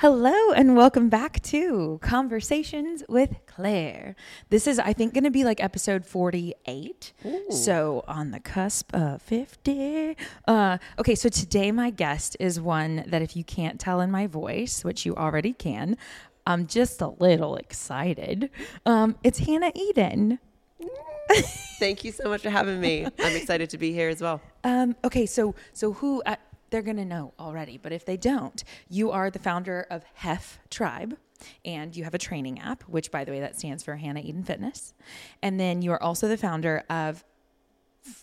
Hello and welcome back to Conversations with Claire. This is, I think, going to be like episode 48. So on the cusp of 50. Uh, okay, so today my guest is one that if you can't tell in my voice, which you already can, I'm just a little excited. Um, it's Hannah Eden. Thank you so much for having me. I'm excited to be here as well. Um, okay, so so who uh, they're gonna know already, but if they don't, you are the founder of Hef Tribe, and you have a training app, which by the way that stands for Hannah Eden Fitness, and then you are also the founder of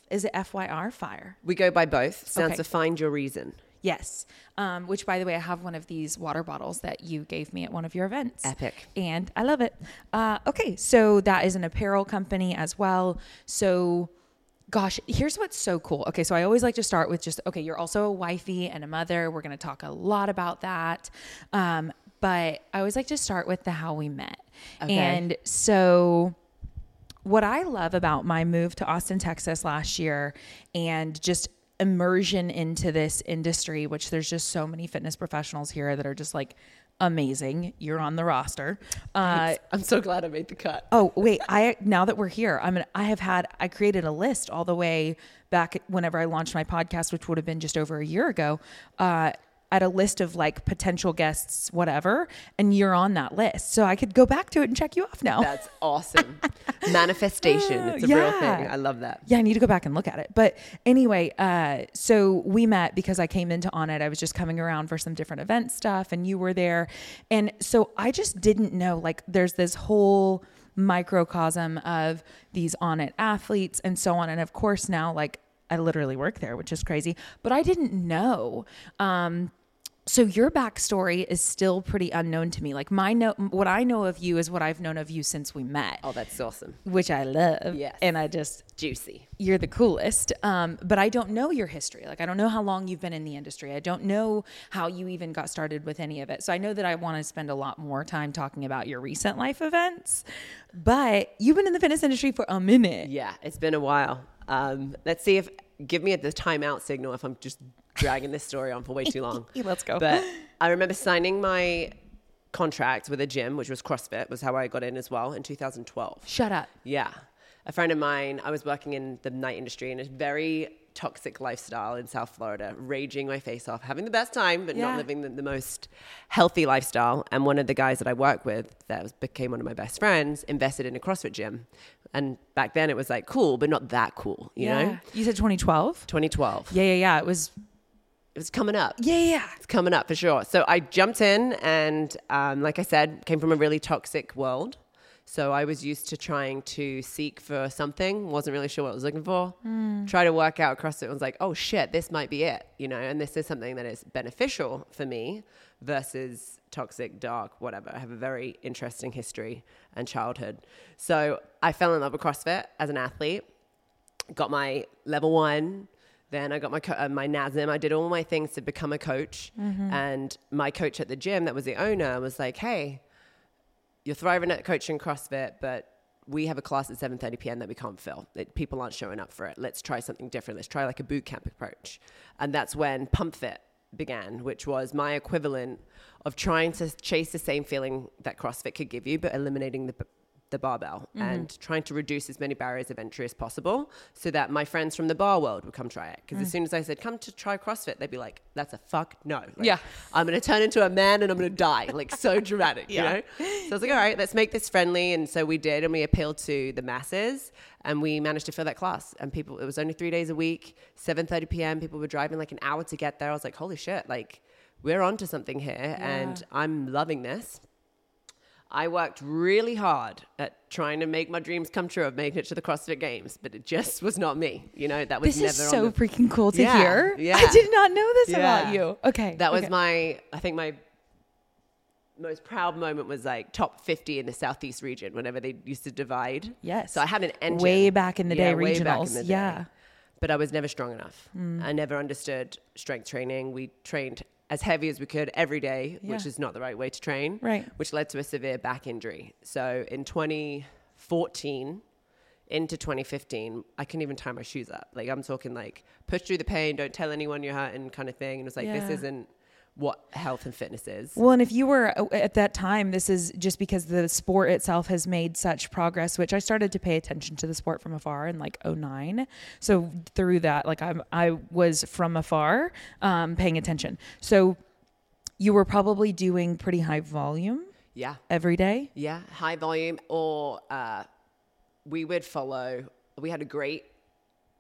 is it FYR Fire? We go by both. Sounds Okay. for Find Your Reason. Yes. Um, which, by the way, I have one of these water bottles that you gave me at one of your events. Epic. And I love it. Uh, okay. So that is an apparel company as well. So, gosh, here's what's so cool. Okay. So I always like to start with just, okay, you're also a wifey and a mother. We're going to talk a lot about that. Um, but I always like to start with the how we met. Okay. And so what I love about my move to Austin, Texas last year and just immersion into this industry, which there's just so many fitness professionals here that are just like amazing. You're on the roster. Uh, I'm so glad I made the cut. oh wait, I now that we're here, I'm gonna, I have had I created a list all the way back whenever I launched my podcast, which would have been just over a year ago. Uh, at a list of like potential guests, whatever, and you're on that list. So I could go back to it and check you off now. That's awesome. Manifestation. It's a real thing. I love that. Yeah, I need to go back and look at it. But anyway, uh, so we met because I came into Onnit. I was just coming around for some different event stuff, and you were there. And so I just didn't know like there's this whole microcosm of these Onnit athletes and so on. And of course, now like I literally work there, which is crazy. But I didn't know. Um, so your backstory is still pretty unknown to me. Like my know, what I know of you is what I've known of you since we met, Oh, that's awesome. which I love. Yes. and I just Juicy. you're the coolest. Um, but I don't know your history. Like I don't know how long you've been in the industry. I don't know how you even got started with any of it. So I know that I want to spend a lot more time talking about your recent life events. But you've been in the fitness industry for a minute. Yeah, it's been a while. Um, let's see if give me the timeout signal if I'm just dragging this story on for way too long. Let's go. But I remember signing my contract with a gym, which was CrossFit, was how I got in as well in 2012. Shut up. Yeah. A friend of mine, I was working in the night industry in a very toxic lifestyle in South Florida, raging my face off, having the best time, but Yeah. not living the, the most healthy lifestyle. And one of the guys that I work with, that was, became one of my best friends, invested in a CrossFit gym. And back then it was like cool, but not that cool, you know? You said 2012? 2012. Yeah, yeah, yeah. It was. It was coming up. Yeah, yeah. It's coming up for sure. So I jumped in, and um, like I said, came from a really toxic world. So I was used to trying to seek for something, wasn't really sure what I was looking for. Try to work out across it, and was like, oh shit, this might be it, you know. And this is something that is beneficial for me versus toxic, dark, whatever. I have a very interesting history and childhood. So I fell in love with CrossFit as an athlete got my level one. Then I got my co- uh, my NASM. I did all my things to become a coach. And my coach at the gym, that was the owner, was like, "Hey, you're thriving at coaching CrossFit, but we have a class at 7:30 p.m. that we can't fill. That people aren't showing up for it. Let's try something different. Let's try like a boot camp approach." And that's when Pump Fit began, which was my equivalent of trying to chase the same feeling that CrossFit could give you, but eliminating the the barbell mm-hmm. and trying to reduce as many barriers of entry as possible so that my friends from the bar world would come try it. Because as mm. soon as I said, come to try CrossFit, they'd be like, that's a fuck no. Like, Yeah. I'm going to turn into a man and I'm going to die. Like, so dramatic, Yeah. you know? So I was like, all right, let's make this friendly. And so we did. And we appealed to the masses and we managed to fill that class. And people, it was only three days a week, 7.30 p.m. People were driving like an hour to get there. I was like, holy shit, like, we're onto something here. And I'm loving this. I worked really hard at trying to make my dreams come true of making it to the CrossFit Games, but it just was not me. You know, that was This never is so the, freaking cool to Yeah, hear. yeah. I did not know this about you. Okay. That was okay. my, I think my most proud moment was like top 50 in the Southeast region whenever they used to divide. Yes. So I had an engine. Way back in the day, way back in regionals. the day. Yeah. But I was never strong enough. Mm. I never understood strength training. We trained as heavy as we could every day, which is not the right way to train. Right. Which led to a severe back injury. So in 2014 into 2015, I couldn't even tie my shoes up. Like I'm talking like push through the pain, don't tell anyone you're hurting kind of thing. And it was like, Yeah. this isn't what health and fitness is. Well, and if you were uh, at that time, this is just because the sport itself has made such progress, which I started to pay attention to the sport from afar in like 09. So through that, like I'm, I was from afar um, paying attention. So you were probably doing pretty high volume Yeah. every day. Yeah, high volume, or uh, we would follow. We had a great.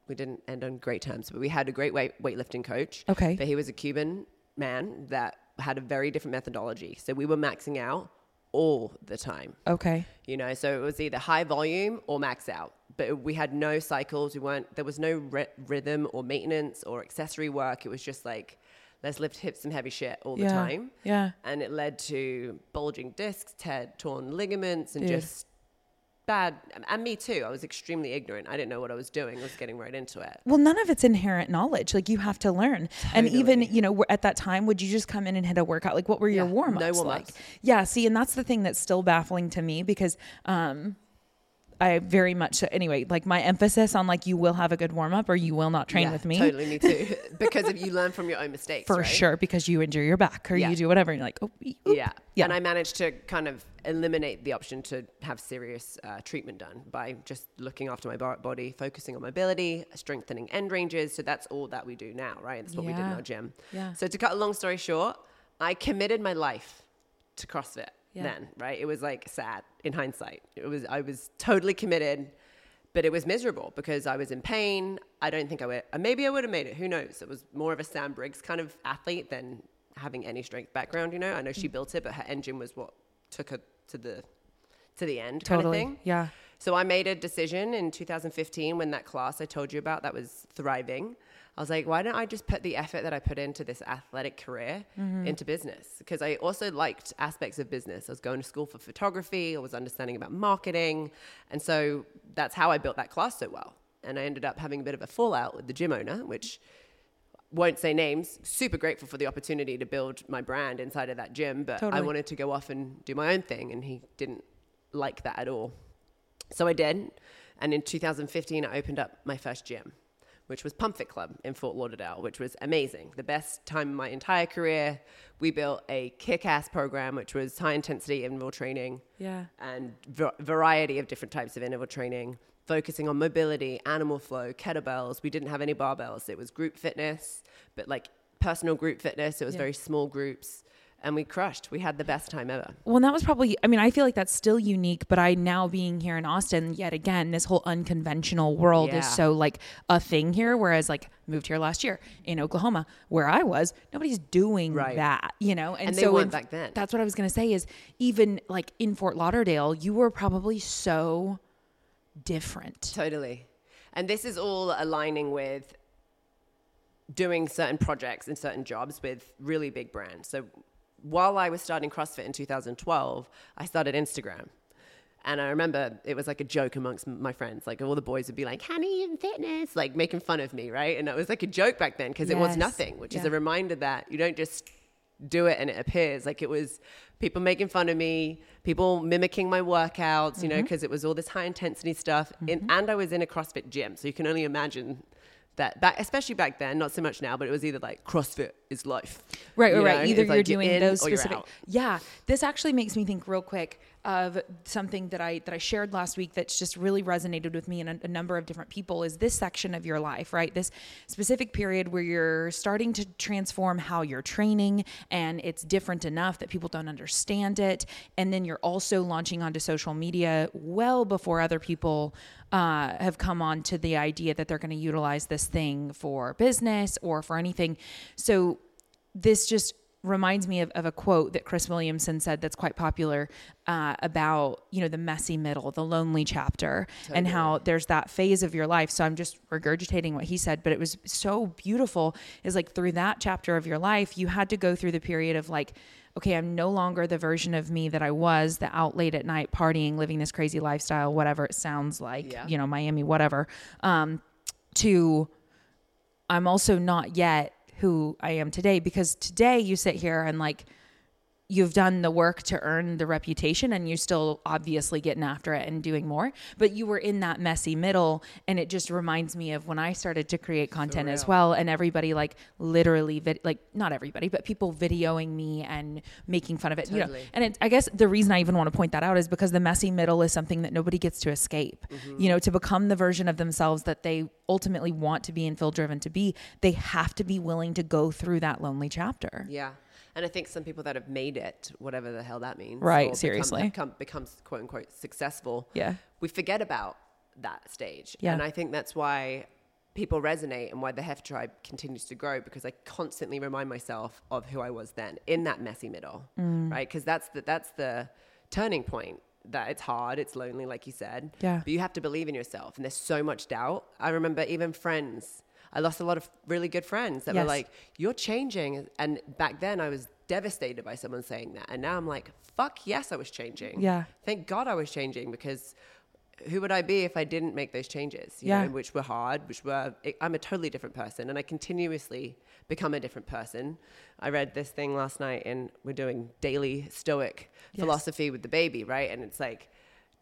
We didn't end on great terms, but we had a great weight weightlifting coach. Okay. but he was a Cuban man that had a very different methodology. So we were maxing out all the time. Okay. You know, so it was either high volume or max out. But we had no cycles. We weren't. There was no ry- rhythm or maintenance or accessory work. It was just like, let's lift hips and heavy shit all the time Yeah. and it led to bulging discs, tear, torn ligaments, and Dude. just bad. And me too. I was extremely ignorant. I didn't know what I was doing. I was getting right into it. Well, none of it's inherent knowledge. Like you have to learn. And even, you know, at that time, would you just come in and hit a workout? Like what were your Yeah, warm ups no like? warm-ups. Yeah. See, and that's the thing that's still baffling to me because, um, I very much so anyway, like my emphasis on like you will have a good warm up or you will not train Yeah, with me. Totally, me too. because if you learn from your own mistakes, For right? sure, because you injure your back or Yeah. you do whatever, and you're like, oh. Yeah. Yeah. And I managed to kind of eliminate the option to have serious uh, treatment done by just looking after my body, focusing on mobility, strengthening end ranges. So that's all that we do now, right? That's what we did in our gym. Yeah. So to cut a long story short, I committed my life to CrossFit Yeah. then, right? It was like sad in hindsight. It was I was totally committed, but it was miserable because I was in pain. I don't think I would. uh, Maybe I would have made it. Who knows? It was more of a Sam Briggs kind of athlete than having any strength background. You know, I know Mm. she built it, but her engine was what took her to the to the end totally. kind of thing. Yeah. So I made a decision in 2015 when that class I told you about that was thriving. I was like, why don't I just put the effort that I put into this athletic career mm-hmm. into business? Because I also liked aspects of business. I was going to school for photography, I was understanding about marketing. And so that's how I built that class so well. And I ended up having a bit of a fallout with the gym owner, which won't say names. Super grateful for the opportunity to build my brand inside of that gym, but I wanted to go off and do my own thing, and he didn't like that at all. So I did, and in 2015, I opened up my first gym, which was Pump Fit Club in Fort Lauderdale, which was amazing. The best time in my entire career. We built a kick-ass program, which was high intensity interval training Yeah. and v- variety of different types of interval training, focusing on mobility, animal flow, kettlebells. We didn't have any barbells. It was group fitness, but like personal group fitness. It was Yeah. very small groups, and we crushed. We had the best time ever. Well, that was probably, I mean, I feel like that's still unique, but I now being here in Austin, yet again, this whole unconventional world Yeah. is so like a thing here. Whereas, like, moved here last year in Oklahoma, where I was, nobody's doing Right. that, you know? And they so in- back then. That's what I was going to say is even like in Fort Lauderdale, you were probably so different. Totally. And this is all aligning with doing certain projects and certain jobs with really big brands. So while I was starting CrossFit in 2012, I started Instagram. And I remember it was like a joke amongst my friends. Like all the boys would be like, honey in fitness, like making fun of me, right? And it was like a joke back then because it was nothing, which is a reminder that you don't just do it and it appears. Like it was people making fun of me, people mimicking my workouts, you know, mm-hmm. because it was all this high intensity stuff. In, mm-hmm. and I was in a CrossFit gym. So you can only imagine that, back, especially back then, not so much now, but it was either like CrossFit is life. Right, right, right. Either it's you're like doing in those you're specific. Yeah, this actually makes me think real quick of something that I that I shared last week that's just really resonated with me and a, a number of different people. Is this section of your life, right? This specific period where you're starting to transform how you're training, and it's different enough that people don't understand it, and then you're also launching onto social media well before other people uh, have come on to the idea that they're going to utilize this thing for business or for anything. So this just reminds me of, of a quote that Chris Williamson said that's quite popular uh, about you know the messy middle, the lonely chapter, and how there's that phase of your life. So I'm just regurgitating what he said, but it was so beautiful. Is like through that chapter of your life, you had to go through the period of like. Okay, I'm no longer the version of me that I was, the out late at night partying, living this crazy lifestyle, whatever it sounds like, Yeah. you know, Miami, whatever. Um, to I'm also not yet who I am today because today you sit here and like you've done the work to earn the reputation and you're still obviously getting after it and doing more but you were in that messy middle and it just reminds me of when i started to create content as well and everybody like literally vid- like not everybody but people videoing me and making fun of it you know Totally. and it, i guess the reason i even want to point that out is because the messy middle is something that nobody gets to escape Mm-hmm. you know to become the version of themselves that they ultimately want to be and feel driven to be they have to be willing to go through that lonely chapter Yeah. And I think some people that have made it, whatever the hell that means, Right, become- seriously. have come, becomes quote unquote successful. Yeah. we forget about that stage. Yeah. And I think that's why people resonate and why the Hef tribe continues to grow because I constantly remind myself of who I was then in that messy middle, Mm. right? Because that's the, that's the turning point. That it's hard, it's lonely, like you said. Yeah. But you have to believe in yourself, and there's so much doubt. I remember even friends. I lost a lot of really good friends that Yes. were like, "You're changing," and back then I was devastated by someone saying that, and now I'm like, "Fuck yes, I was changing." Yeah. Thank God I was changing because who would I be if I didn't make those changes? You Yeah. know, which were hard, which were I'm a totally different person, and I continuously become a different person. I read this thing last night, and we're doing daily Stoic Yes. philosophy with the baby, right? And it's like,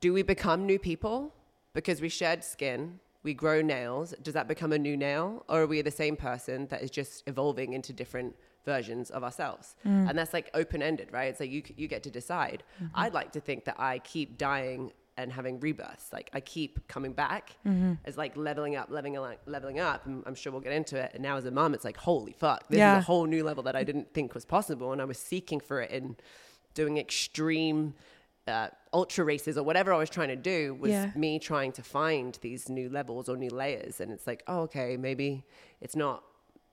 do we become new people because we shed skin? We grow nails. Does that become a new nail, or are we the same person that is just evolving into different versions of ourselves? Mm. And that's like open ended, right? It's like you you get to decide. Mm-hmm. I'd like to think that I keep dying and having rebirths. Like I keep coming back mm-hmm. as like leveling up, leveling up, leveling up. And I'm sure we'll get into it. And now as a mom, it's like holy fuck, this Yeah. is a whole new level that I didn't think was possible, and I was seeking for it in doing extreme. Uh, ultra races or whatever I was trying to do was Yeah. me trying to find these new levels or new layers. And it's like, oh, okay, maybe it's not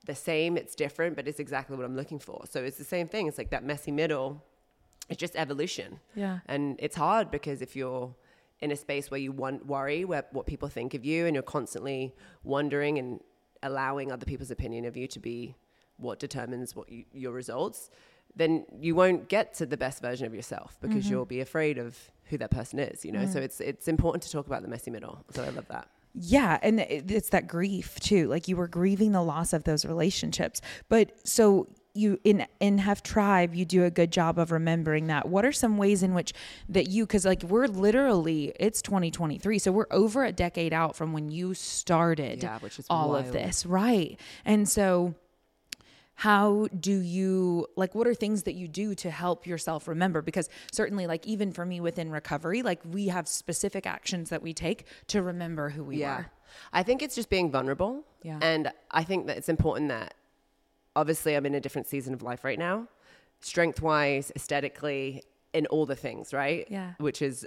the same, it's different, but it's exactly what I'm looking for. So it's the same thing. It's like that messy middle. It's just evolution. Yeah. And it's hard because if you're in a space where you want, worry where, what people think of you and you're constantly wondering and allowing other people's opinion of you to be what determines what you, your results, then you won't get to the best version of yourself because Mm-hmm. you'll be afraid of who that person is, you know? So it's, it's important to talk about the messy middle. So I love that. Yeah, and it's that grief too. Like you were grieving the loss of those relationships. But so you in in Hef Tribe, you do a good job of remembering that. What are some ways in which that you cuz like we're literally it's 2023. So we're over a decade out from when you started Yeah, all of this, right? And so how do you like what are things that you do to help yourself remember because certainly like even for me within recovery like we have specific actions that we take to remember who we yeah. were I think it's just being vulnerable. Yeah. And I think that it's important that obviously I'm in a different season of life right now, strength wise, aesthetically, in all the things, right? Yeah. Which has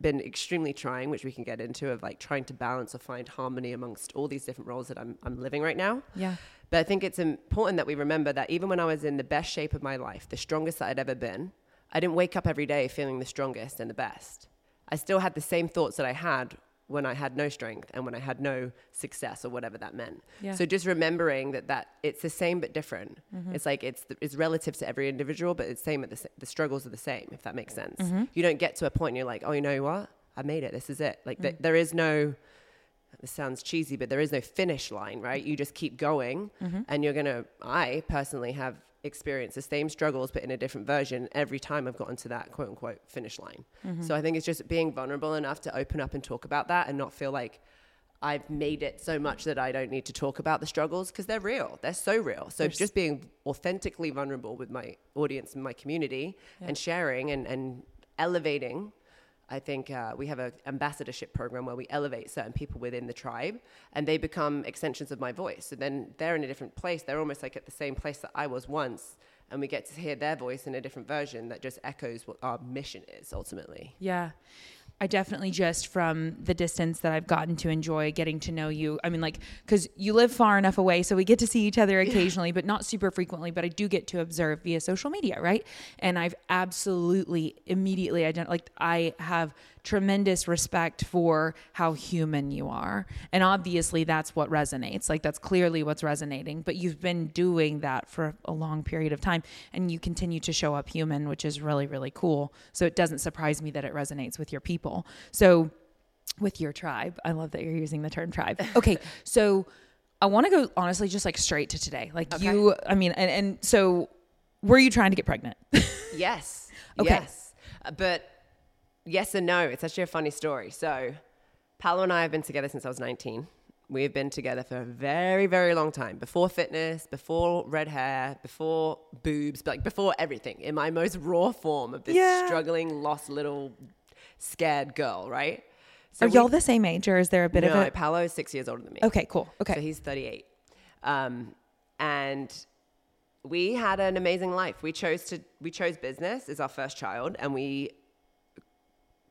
been extremely trying, which we can get into of like trying to balance or find harmony amongst all these different roles that I'm, I'm living right now. Yeah. But I think it's important that we remember that even when I was in the best shape of my life, the strongest that I'd ever been, I didn't wake up every day feeling the strongest and the best. I still had the same thoughts that I had when I had no strength and when I had no success or whatever that meant. Yeah. So just remembering that that it's the same but different. Mm-hmm. It's like it's it's relative to every individual, but it's same at the the struggles are the same. If that makes sense. Mm-hmm. You don't get to a point and you're like, oh, you know what? I made it. This is it. Like mm. th- there is no this sounds cheesy, but there is no finish line, right? You just keep going, mm-hmm. and you're gonna. I personally have experienced the same struggles, but in a different version every time I've gotten to that quote unquote finish line. Mm-hmm. So I think it's just being vulnerable enough to open up and talk about that, and not feel like I've made it so much that I don't need to talk about the struggles because they're real. They're so real. So There's- just being authentically vulnerable with my audience and my community, and sharing and and elevating I think uh, we have an ambassadorship program where we elevate certain people within the tribe and they become extensions of my voice. So then they're in a different place. They're almost like at the same place that I was once. And we get to hear their voice in a different version that just echoes what our mission is ultimately. Yeah. I definitely just from the distance that I've gotten to enjoy getting to know you. I mean, like, because you live far enough away, so we get to see each other occasionally, but not super frequently. But I do get to observe via social media, right? And I've absolutely immediately ident- like I have tremendous respect for how human you are, and obviously that's what resonates. Like that's clearly what's resonating. But you've been doing that for a long period of time, and you continue to show up human, which is really really cool. So it doesn't surprise me that it resonates with your people. So with your tribe, I love that you're using the term tribe. Okay, so I want to go honestly just like straight to today. Like Okay. you, I mean, and, and so Were you trying to get pregnant? Yes. Okay. Yes. Uh, But yes and no. It's actually a funny story. So, Paolo and I have been together since I was 19. We have been together for a very, very long time. Before fitness, before red hair, before boobs, like before everything. In my most raw form of this Yeah. struggling, lost little, scared girl, right? So Are y'all the same age, or is there a bit no, of a? Paolo is six years older than me. Okay, cool. Okay, So he's 38. Um, and we had an amazing life. We chose to we chose business as our first child and we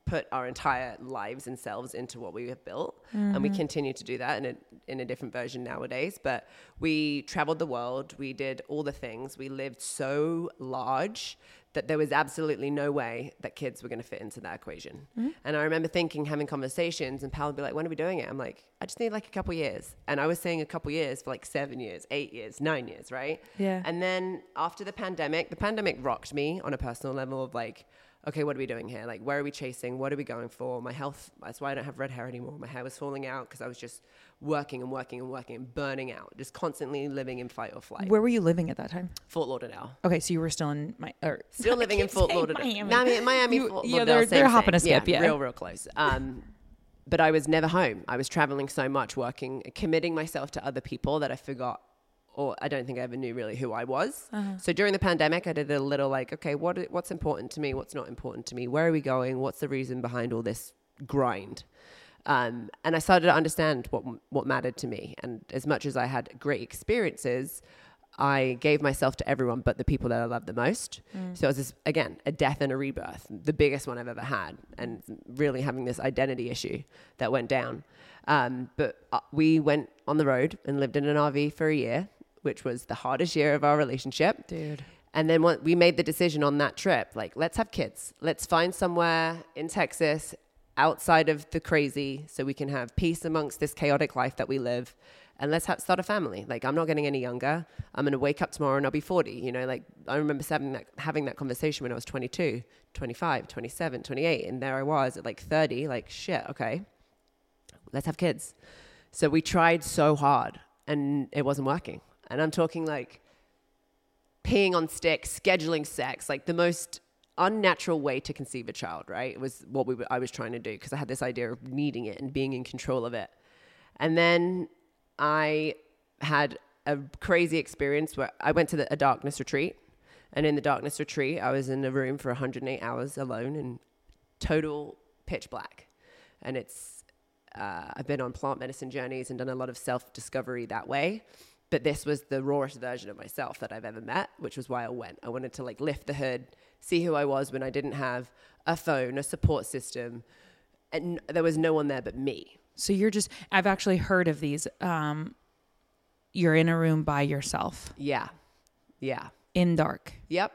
put our entire lives and selves into what we have built and we mm-hmm. continue to do that in a in a different version nowadays. But we traveled the world we did all the things we lived so large that there was absolutely no way that kids were going to fit into that equation. Mm-hmm. And i remember thinking having conversations and pal would be like when are we doing it? I'm like i just need like a couple years. And i was saying a couple years for like seven years eight years nine years right? Yeah. and then after the pandemic, the pandemic rocked me on a personal level of like, okay, what are we doing here? Like, where are we chasing? What are we going for? My health, that's why I don't have red hair anymore. My hair was falling out because I was just working and working and working and burning out, just constantly living in fight or flight. where were you living at that time? Fort Lauderdale. Okay, so you were still in my or Still living in Fort Lauderdale. Miami. Miami, Miami You- Fort yeah, they're- they're hopping a skip, yeah. real, real close. Um, but I was never home. I was traveling so much, working, committing myself to other people that I forgot, or I don't think I ever knew really who I was. So during the pandemic, I did a little like, okay, what what's important to me? What's not important to me? Where are we going? What's the reason behind all this grind? Um, and I started to understand what what mattered to me. And as much as I had great experiences, I gave myself to everyone but the people that I loved the most. So it was this, again, a death and a rebirth, the biggest one I've ever had, and really having this identity issue that went down. Um, but uh, we went on the road and lived in an RV for a year, which was the hardest year of our relationship. dude. And then what, we made the decision on that trip, like, let's have kids. Let's find somewhere in Texas outside of the crazy so we can have peace amongst this chaotic life that we live. And let's have, start a family. Like, I'm not getting any younger. I'm going to wake up tomorrow and I'll be 40. You know, like, I remember having that, having that conversation when I was 22, 25, 27, 28. And there I was at like 30, like, shit, okay, let's have kids. So we tried so hard and it wasn't working. And I'm talking like, peeing on sticks, scheduling sex, like the most unnatural way to conceive a child, right? It was what we I was trying to do because I had this idea of needing it and being in control of it. And then I had a crazy experience where I went to the, a darkness retreat. And in the darkness retreat, I was in a room for 108 hours alone in total pitch black. And it's, uh, I've been on plant medicine journeys and done a lot of self discovery that way. But this was the rawest version of myself that I've ever met, which was why I went. I wanted to like lift the hood, see who I was when I didn't have a phone, a support system, and there was no one there but me. So you're just. I've actually heard of these. Um, you're in a room by yourself Yeah. Yeah. in dark. Yep.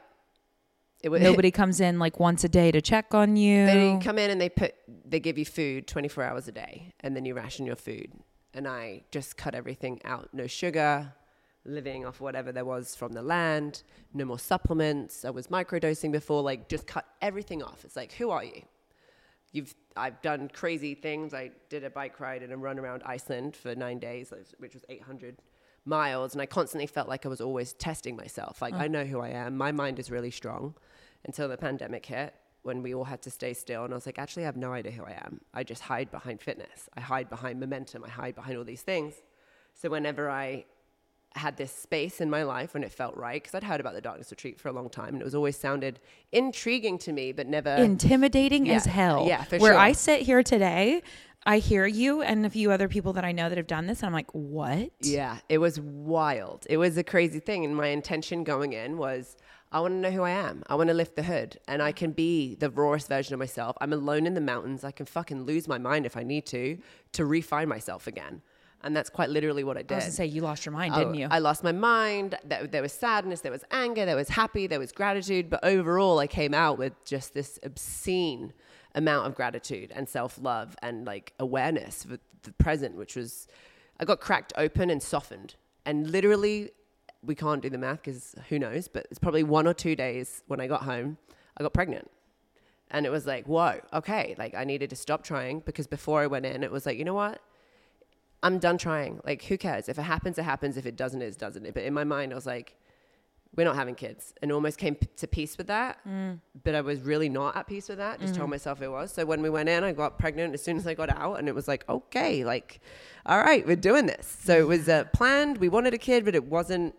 It was Nobody comes in like once a day to check on you. They come in and they put they give you food 24 hours a day and then you ration your food. And I just cut everything out. No sugar, living off whatever there was from the land, no more supplements. I was microdosing before, like just cut everything off. It's like, who are you? You've I've done crazy things. I did a bike ride and a run around Iceland for 9 days, which was 800 miles and I constantly felt like I was always testing myself. Like mm. I know who I am. My mind is really strong until the pandemic hit when we all had to stay still and I was like actually I have no idea who I am. I just hide behind fitness. I hide behind momentum. I hide behind all these things. So whenever I had this space in my life when it felt right because I'd heard about the darkness retreat for a long time and it was always sounded intriguing to me but never intimidating Yeah. as hell. Yeah, for Where sure. I sit here today, I hear you and a few other people that I know that have done this, and I'm like, what? Yeah, it was wild. It was a crazy thing. And my intention going in was I want to know who I am. I want to lift the hood and I can be the rawest version of myself. I'm alone in the mountains. I can fucking lose my mind if I need to, to refine myself again. And that's quite literally what I did. I was gonna say you lost your mind, Oh, didn't you? I lost my mind. There, there was sadness, there was anger, there was happy, there was gratitude. But overall, I came out with just this obscene amount of gratitude and self love and like awareness for the present, which was, I got cracked open and softened. And literally, we can't do the math because who knows, but it's probably one or two days when I got home, I got pregnant. And it was like, whoa, okay. Like I needed to stop trying because before I went in, it was like, you know what? I'm done trying. Like, who cares? If it happens, it happens. If it doesn't, it doesn't. But in my mind, I was like, we're not having kids and almost came p- to peace with that. But I was really not at peace with that. Just told myself it was. So when we went in, I got pregnant as soon as I got out and it was like, okay, like, all right, we're doing this. So it was uh, planned. We wanted a kid, but it wasn't,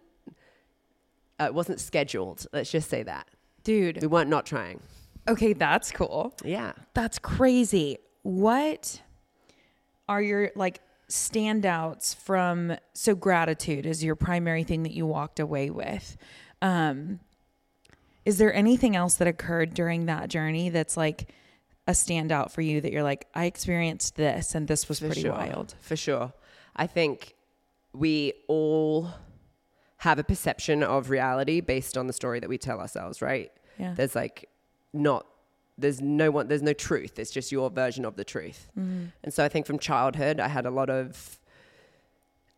uh, it wasn't scheduled. Let's just say that. Dude we weren't not trying. Okay, that's cool. Yeah. That's crazy. What are your like standouts from so gratitude is your primary thing that you walked away with. Um is there anything else that occurred during that journey that's like a standout for you that you're like I experienced this and this was For pretty sure. wild. For sure. I think we all have a perception of reality based on the story that we tell ourselves, right? Yeah. There's like not there's no one there's no truth. It's just your version of the truth. Mm-hmm. And so I think from childhood I had a lot of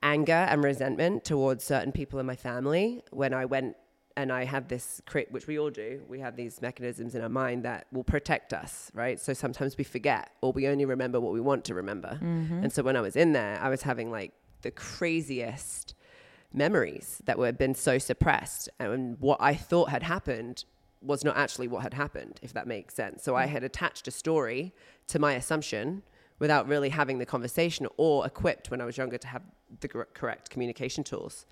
anger and resentment towards certain people in my family when I went and I have this crit, which we all do. We have these mechanisms in our mind that will protect us, right? So sometimes we forget or we only remember what we want to remember. And so when I was in there, I was having like the craziest memories that were been so suppressed and what I thought had happened was not actually what had happened if that makes sense. So I mm. had attached a story to my assumption without really having the conversation or equipped when I was younger to have the cor- correct communication tools.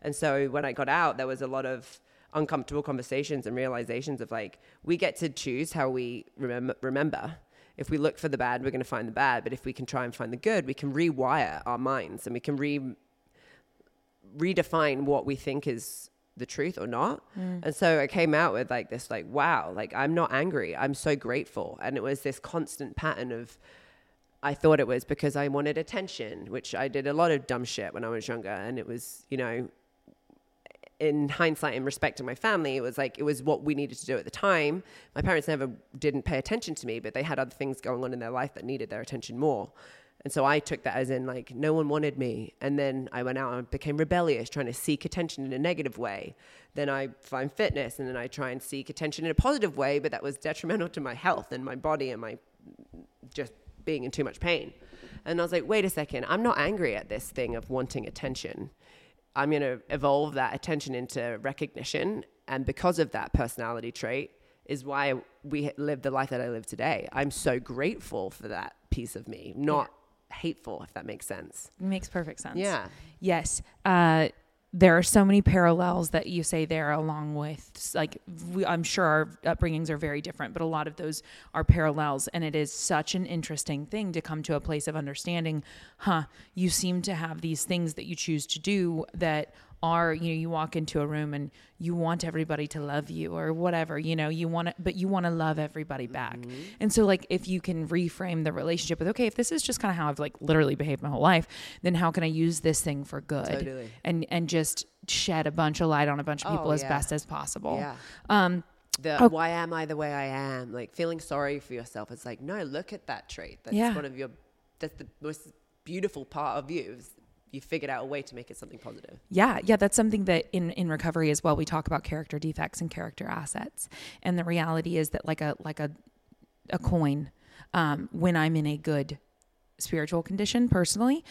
And so when I got out there was a lot of uncomfortable conversations and realizations of like we get to choose how we remember remember. If we look for the bad we're going to find the bad but if we can try and find the good we can rewire our minds and we can re redefine what we think is the truth or not. Mm. And so I came out with like this like wow, like I'm not angry. I'm so grateful. And it was this constant pattern of I thought it was because I wanted attention, which I did a lot of dumb shit when I was younger and it was, you know, in hindsight in respect to my family, it was like it was what we needed to do at the time. My parents never didn't pay attention to me, but they had other things going on in their life that needed their attention more. And so I took that as in like no one wanted me. And then I went out and became rebellious, trying to seek attention in a negative way. Then I find fitness and then I try and seek attention in a positive way, but that was detrimental to my health and my body and my just being in too much pain. And I was like, wait a second, I'm not angry at this thing of wanting attention. I'm going to evolve that attention into recognition. And because of that personality trait, is why we live the life that I live today. I'm so grateful for that piece of me, not hateful, if that makes sense. Makes perfect sense. Yeah. Yes. Uh, there are so many parallels that you say there, along with like we, I'm sure our upbringings are very different, but a lot of those are parallels, and it is such an interesting thing to come to a place of understanding. Huh? You seem to have these things that you choose to do that are you know you walk into a room and you want everybody to love you or whatever you know you want to but you want to love everybody back and so like if you can reframe the relationship with okay if this is just kind of how i've like literally behaved my whole life then how can i use this thing for good Totally. and and just shed a bunch of light on a bunch of people Oh, as yeah. best as possible Yeah. um The Oh. why am I the way I am? Like feeling sorry for yourself. It's like, no, look at that trait. That's Yeah. one of your, that's the most beautiful part of you. You figured out a way to make it something positive. Yeah, yeah, that's something that in in recovery as well we talk about character defects and character assets. And the reality is that like a like a a coin um when I'm in a good spiritual condition personally,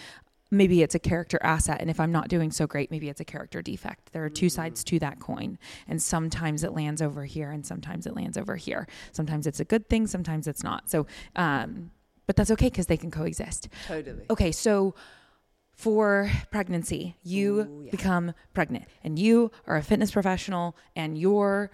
maybe it's a character asset and if I'm not doing so great, maybe it's a character defect. There are two sides to that coin, and sometimes it lands over here and sometimes it lands over here. Sometimes it's a good thing, sometimes it's not. So um but that's okay cuz they can coexist. Totally. Okay, so for pregnancy, you Ooh, yeah. become pregnant and you are a fitness professional and your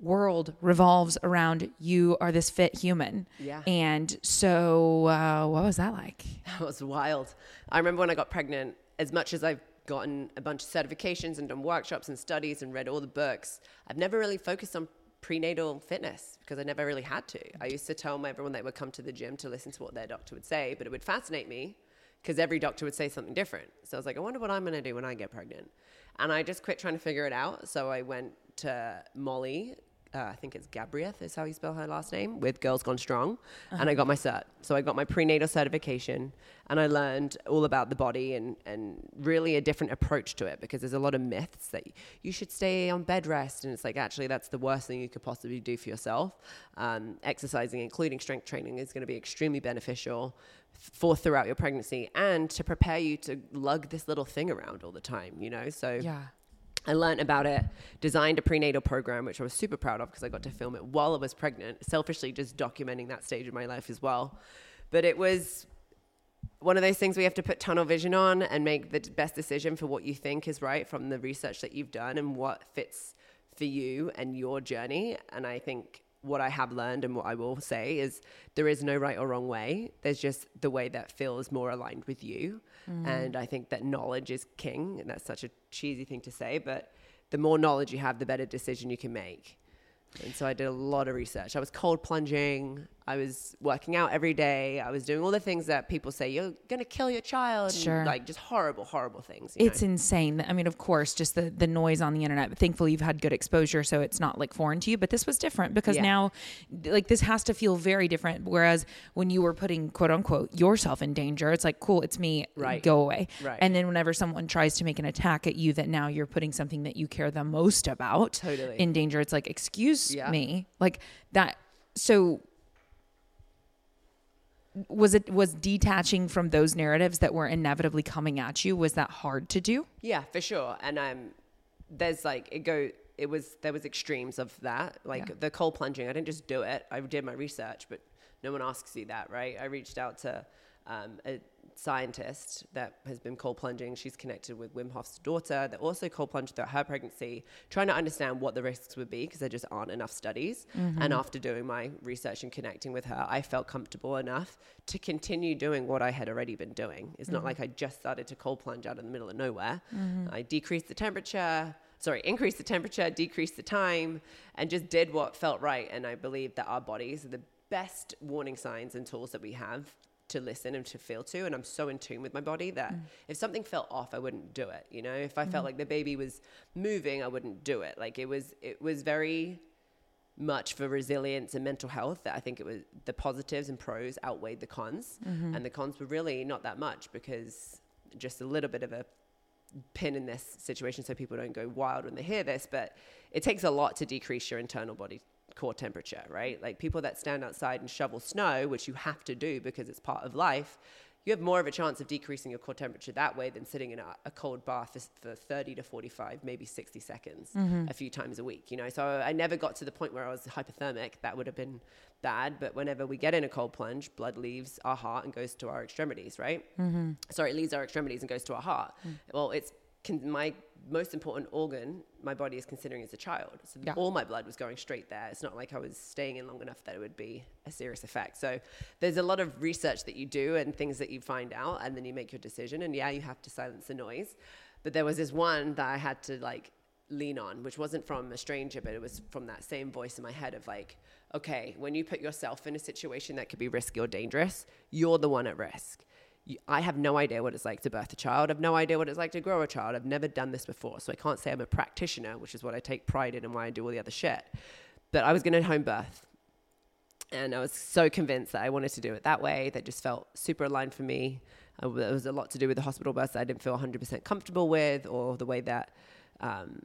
world revolves around you are this fit human. Yeah. And so, uh, what was that like? That was wild. I remember when I got pregnant, as much as I've gotten a bunch of certifications and done workshops and studies and read all the books, I've never really focused on prenatal fitness because I never really had to. I used to tell everyone they would come to the gym to listen to what their doctor would say, but it would fascinate me because every doctor would say something different. So I was like, I wonder what I'm going to do when I get pregnant. And I just quit trying to figure it out. So I went to Molly. Uh, I think it's Galbraith is how you spell her last name with Girls Gone Strong, and I got my cert. So I got my prenatal certification, and I learned all about the body and and really a different approach to it because there's a lot of myths that you should stay on bed rest, and it's like actually that's the worst thing you could possibly do for yourself. Um, exercising, including strength training, is going to be extremely beneficial for throughout your pregnancy and to prepare you to lug this little thing around all the time. You know, so Yeah. I learned about it, designed a prenatal program, which I was super proud of because I got to film it while I was pregnant, selfishly just documenting that stage of my life as well. But it was one of those things we have to put tunnel vision on and make the best decision for what you think is right from the research that you've done and what fits for you and your journey. And I think what I have learned and what I will say is there is no right or wrong way. There's just the way that feels more aligned with you. Mm. And I think that knowledge is king. And that's such a cheesy thing to say, but the more knowledge you have, the better decision you can make. And so I did a lot of research. I was cold plunging. I was working out every day. I was doing all the things that people say you're going to kill your child. Sure. like just horrible, horrible things. It's know? insane. I mean, of course, just the, the noise on the internet. But thankfully, you've had good exposure, so it's not like foreign to you. But this was different because yeah. now, like, this has to feel very different. Whereas when you were putting quote unquote yourself in danger, it's like, cool, it's me. Right. Go away. Right. And then whenever someone tries to make an attack at you, that now you're putting something that you care the most about totally. in danger. It's like, excuse yeah. me, like that. So was it was detaching from those narratives that were inevitably coming at you was that hard to do yeah for sure and um there's like it go it was there was extremes of that like yeah. the cold plunging i didn't just do it i did my research but no one asks you that right i reached out to um, a scientist that has been cold plunging. She's connected with Wim Hof's daughter that also cold plunged throughout her pregnancy, trying to understand what the risks would be because there just aren't enough studies. Mm-hmm. And after doing my research and connecting with her, I felt comfortable enough to continue doing what I had already been doing. It's mm-hmm. not like I just started to cold plunge out in the middle of nowhere. Mm-hmm. I decreased the temperature sorry, increase the temperature, decrease the time, and just did what felt right. And I believe that our bodies are the best warning signs and tools that we have to listen and to feel to. And I'm so in tune with my body that mm. if something felt off, I wouldn't do it. You know, if I mm. felt like the baby was moving, I wouldn't do it. Like it was, it was very much for resilience and mental health that I think it was the positives and pros outweighed the cons. Mm-hmm. And the cons were really not that much because just a little bit of a pin in this situation so people don't go wild when they hear this. But it takes a lot to decrease your internal body core temperature, right? Like people that stand outside and shovel snow, which you have to do because it's part of life, you have more of a chance of decreasing your core temperature that way than sitting in a, a cold bath for, for, 30 to 45, maybe 60 seconds mm-hmm. a few times a week, you know? So I never got to the point where I was hypothermic. That would have been bad. But whenever we get in a cold plunge, blood leaves our heart and goes to our extremities, right? Mm-hmm. Sorry, it leaves our extremities and goes to our heart. Mm. Well, it's can, my most important organ my body is considering as a child. So yeah. all my blood was going straight there. It's not like I was staying in long enough that it would be a serious effect. So there's a lot of research that you do and things that you find out, and then you make your decision. And yeah, you have to silence the noise. But there was this one that I had to like lean on, which wasn't from a stranger, but it was from that same voice in my head of like, okay, when you put yourself in a situation that could be risky or dangerous, you're the one at risk. I have no idea what it's like to birth a child. I've no idea what it's like to grow a child. I've never done this before. So I can't say I'm a practitioner, which is what I take pride in and why I do all the other shit. But I was going to home birth. And I was so convinced that I wanted to do it that way. That just felt super aligned for me. It was a lot to do with the hospital birth that I didn't feel 100% comfortable with, or the way that um,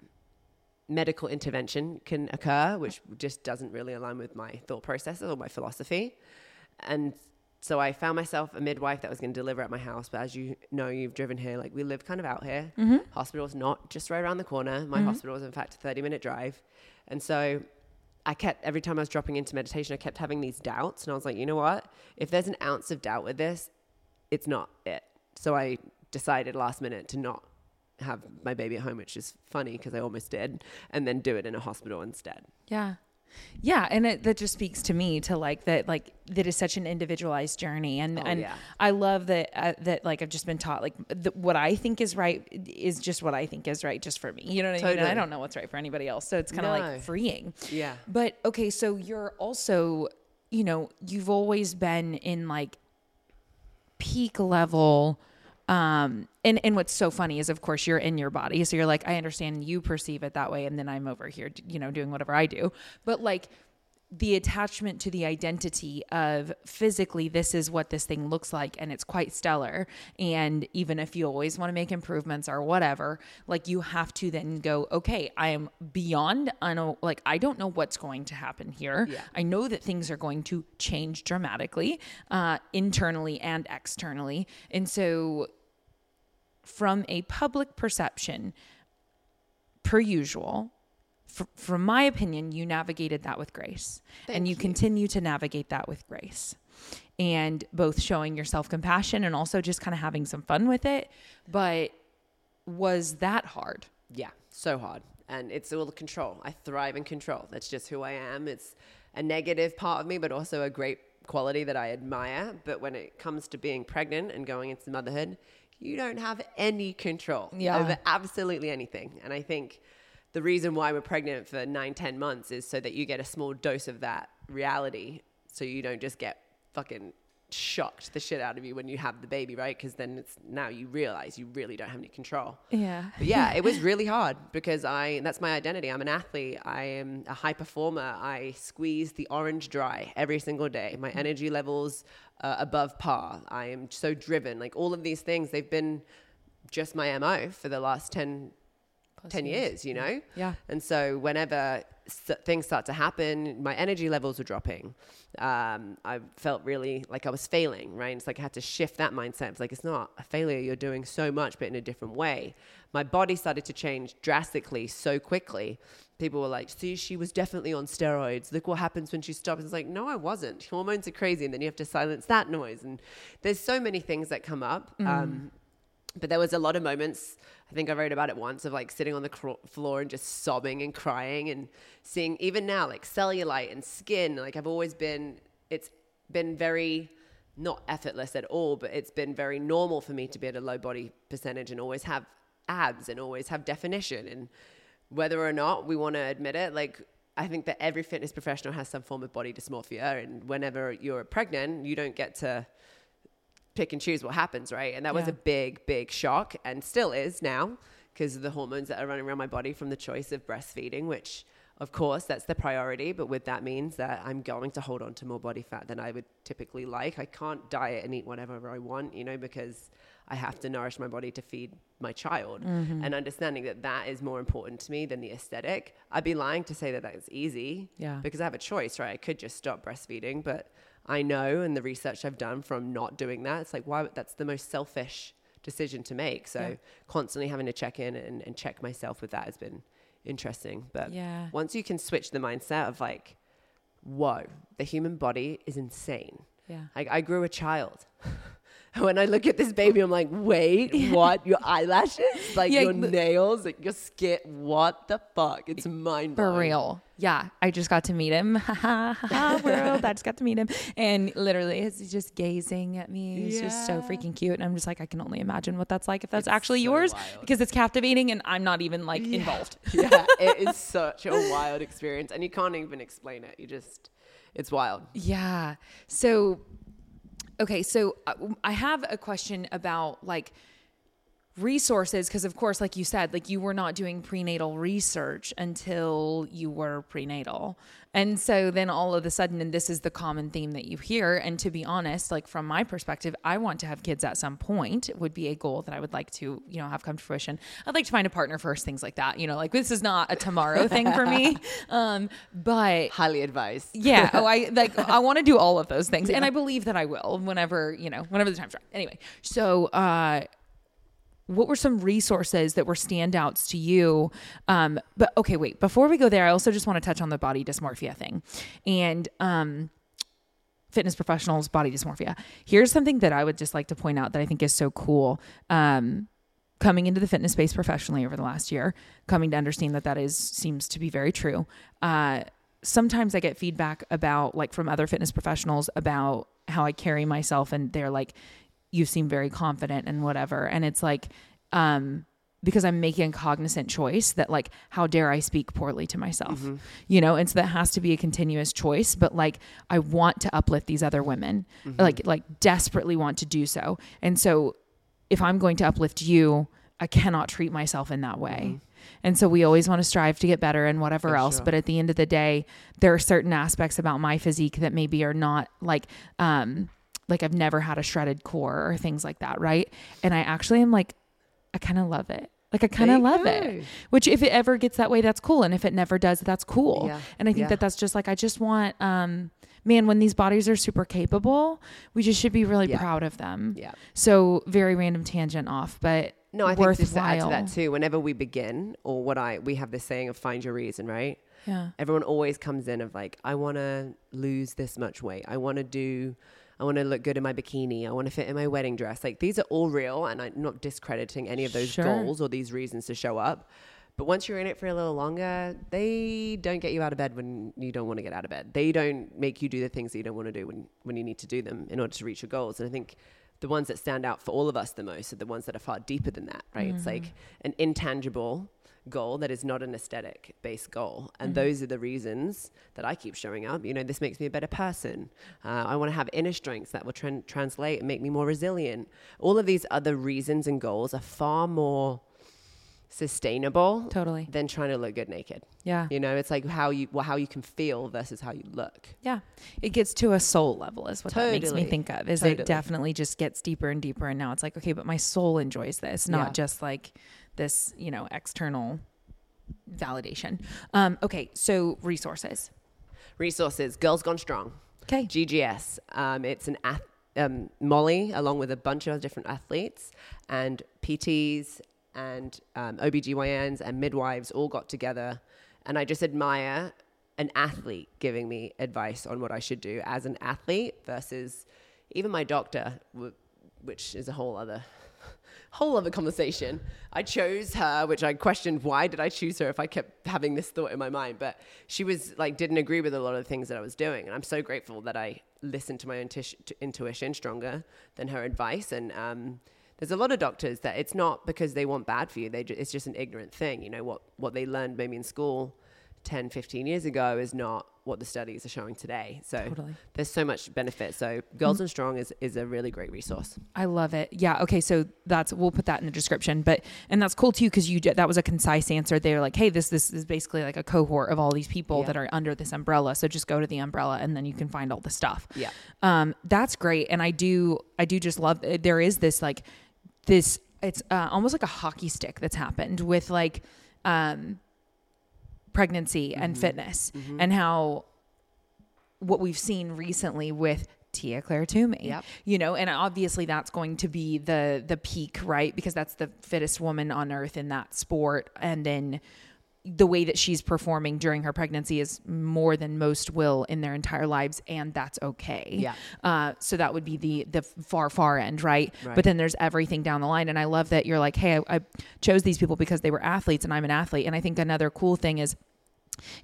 medical intervention can occur, which just doesn't really align with my thought processes or my philosophy. And so I found myself a midwife that was going to deliver at my house. But as you know, you've driven here, like we live kind of out here. Mm-hmm. Hospital's not just right around the corner. My mm-hmm. hospital was, in fact, a 30 minute drive. And so I kept, every time I was dropping into meditation, I kept having these doubts. And I was like, you know what? If there's an ounce of doubt with this, it's not it. So I decided last minute to not have my baby at home, which is funny because I almost did, and then do it in a hospital instead. Yeah. Yeah, and it, that just speaks to me to like that like that is such an individualized journey, and oh, and yeah. I love that uh, that like I've just been taught like the, what I think is right is just what I think is right just for me. You know what totally. I mean? I don't know what's right for anybody else, so it's kind of no. like freeing. Yeah. But okay, so you're also you know you've always been in like peak level um and and what's so funny is of course you're in your body. So you're like i understand you perceive it that way and then i'm over here you know doing whatever i do. But like the attachment to the identity of physically this is what this thing looks like and it's quite stellar. And even if you always want to make improvements or whatever like you have to then go okay i am beyond I know like i don't know what's going to happen here. Yeah. i know that things are going to change dramatically uh, internally and externally. And so from a public perception per usual, f- from my opinion, you navigated that with grace. and you, you. continue to navigate that with grace. And both showing yourself compassion and also just kind of having some fun with it. But was that hard? Yeah, so hard. And it's all the control. I thrive in control. That's just who I am. It's a negative part of me, but also a great quality that I admire. But when it comes to being pregnant and going into motherhood, you don't have any control Yeah. over absolutely anything. And I think the reason why we're pregnant for nine, ten months is so that you get a small dose of that reality so you don't just get fucking shocked the shit out of you when you have the baby, right? Because then it's now you realize you really don't have any control. Yeah. But yeah, it was really hard because I that's my identity. I'm an athlete. I am a high performer. I squeeze the orange dry every single day. My energy levels uh, above par. I am so driven. Like all of these things, they've been just my MO for the last 10 10 years, you know? Yeah. And so whenever things start to happen, my energy levels were dropping. Um, I felt really like I was failing, right? It's like I had to shift that mindset. It's like, it's not a failure. You're doing so much, but in a different way. My body started to change drastically so quickly. People were like, see, she was definitely on steroids. Look what happens when she stops. It's like, no, I wasn't. Hormones are crazy. And then you have to silence that noise. And there's so many things that come up. Um, but there was a lot of moments i think i wrote about it once of like sitting on the cro- floor and just sobbing and crying and seeing even now like cellulite and skin like i've always been it's been very not effortless at all but it's been very normal for me to be at a low body percentage and always have abs and always have definition. And whether or not we want to admit it like i think that every fitness professional has some form of body dysmorphia. And whenever you're pregnant you don't get to pick and choose what happens, right? And that was a big, big shock and still is now because of the hormones that are running around my body from the choice of breastfeeding, which of course that's the priority, but with that means that I'm going to hold on to more body fat than I would typically like. I can't diet and eat whatever I want, you know, because I have to nourish my body to feed my child. Mm-hmm. And understanding that that is more important to me than the aesthetic. I'd be lying to say that that's easy Yeah. because I have a choice, right? I could just stop breastfeeding, but I know and the research I've done from not doing that, it's like, why? That's the most selfish decision to make. So Yeah. constantly having to check in and, and check myself with that has been interesting. But Yeah. once you can switch the mindset of like, whoa, the human body is insane. Yeah. Like I grew a child. when I look at this baby, I'm like, wait, what? Your eyelashes? Like Yeah, your the- nails? Like your skin? What the fuck? It's mind For real. Yeah. I just got to meet him. Ha ha ha ha world. I just got to meet him. And literally he's just gazing at me. He's just so freaking cute. And I'm just like, I can only imagine what that's like if that's It's actually so yours. wild. Because it's captivating and I'm not even like involved. yeah, it is such a wild experience, and you can't even explain it. You just, it's wild. Yeah. So, okay. So uh, I have a question about like resources because of course like you said like you were not doing prenatal research until you were prenatal and so then all of a sudden and this is the common theme that you hear and to be honest like from my perspective i want to have kids at some point it would be a goal that i would like to you know have come to fruition i'd like to find a partner first things like that you know like this is not a tomorrow thing for me um but Highly advised. yeah. Oh, I like I want to do all of those things. And I believe that I will whenever, you know, whenever the time's right. Anyway, so uh what were some resources that were standouts to you? Um, but okay, wait, before we go there, I also just want to touch on the body dysmorphia thing. And um fitness professionals body dysmorphia. Here's something that I would just like to point out that I think is so cool. Um coming into the fitness space professionally over the last year, coming to understand that that is seems to be very true. Uh, sometimes I get feedback about like from other fitness professionals about how I carry myself, and they're like, "You seem very confident and whatever," and it's like. Um, because I'm making a cognizant choice that like how dare I speak poorly to myself. You know, and so that has to be a continuous choice, but like I want to uplift these other women. Like like desperately want to do so. And so if I'm going to uplift you, I cannot treat myself in that way. And so we always want to strive to get better and whatever For else. sure. But at the end of the day, there are certain aspects about my physique that maybe are not like, um, like I've never had a shredded core or things like that. Right. And I actually am like, I kind of love it. Like I kind of love go. it. Which if it ever gets that way, that's cool. And if it never does, that's cool. Yeah. And I think Yeah. that that's just like, I just want, um, man, when these bodies are super capable, we just should be really Yeah. proud of them. Yeah. So very random tangent off, but No, I think just to add to that too. Whenever we begin, or what I we have this saying of find your reason, right? Yeah. Everyone always comes in of like, I want to lose this much weight. I want to do, I want to look good in my bikini. I want to fit in my wedding dress. Like these are all real, and I'm not discrediting any of those Sure. goals or these reasons to show up. But once you're in it for a little longer, they don't get you out of bed when you don't want to get out of bed. They don't make you do the things that you don't want to do when, when you need to do them in order to reach your goals. And I think the ones that stand out for all of us the most are the ones that are far deeper than that, right? It's mm-hmm. like an intangible goal that is not an aesthetic based goal. And those are the reasons that I keep showing up. You know, this makes me a better person. Uh, I want to have inner strengths that will tran translate and make me more resilient. All of these other reasons and goals are far more sustainable Totally. than trying to look good naked. Yeah. You know, it's like how you well, how you can feel versus how you look. Yeah. It gets to a soul level is what that makes me think of. Is Totally. it definitely just gets deeper and deeper and now it's like, okay, but my soul enjoys this, not Yeah. just like this, you know, external validation. Um, okay, so resources. Resources, Girls Gone Strong. Okay. GGS. Um, it's an ath- um, Molly, along with a bunch of different athletes and PTs and um, OBGYNs and midwives all got together. And I just admire an athlete giving me advice on what I should do as an athlete versus even my doctor, w- which is a whole other whole other conversation. I chose her, which I questioned why did I choose her if I kept having this thought in my mind. But she was like didn't agree with a lot of the things that I was doing, and I'm so grateful that I listened to my intuition, to intuition stronger than her advice. And um, there's a lot of doctors that it's not because they want bad for you; they ju- it's just an ignorant thing. You know what what they learned maybe in school 10, 15 years ago is not what the studies are showing today. So Totally. there's so much benefit. So Girls Gone Strong is, is a really great resource. I love it. Yeah. Okay. So that's we'll put that in the description, but and that's cool too because you that was a concise answer. They're like, hey, this this is basically like a cohort of all these people Yeah. that are under this umbrella. So just go to the umbrella and then you can find all the stuff. Yeah. Um, that's great, and I do I do just love there is this like this it's uh, almost like a hockey stick that's happened with like um pregnancy and mm-hmm. fitness mm-hmm. and how what we've seen recently with Tia Claire Toomey. Yep. You know, and obviously that's going to be the the peak, right? Because that's the fittest woman on earth in that sport. And then the way that she's performing during her pregnancy is more than most will in their entire lives, and that's okay. Yeah. Uh, so that would be the the far far end, right? Right. But then there's everything down the line, and I love that you're like, hey, I, I chose these people because they were athletes, and I'm an athlete. And I think another cool thing is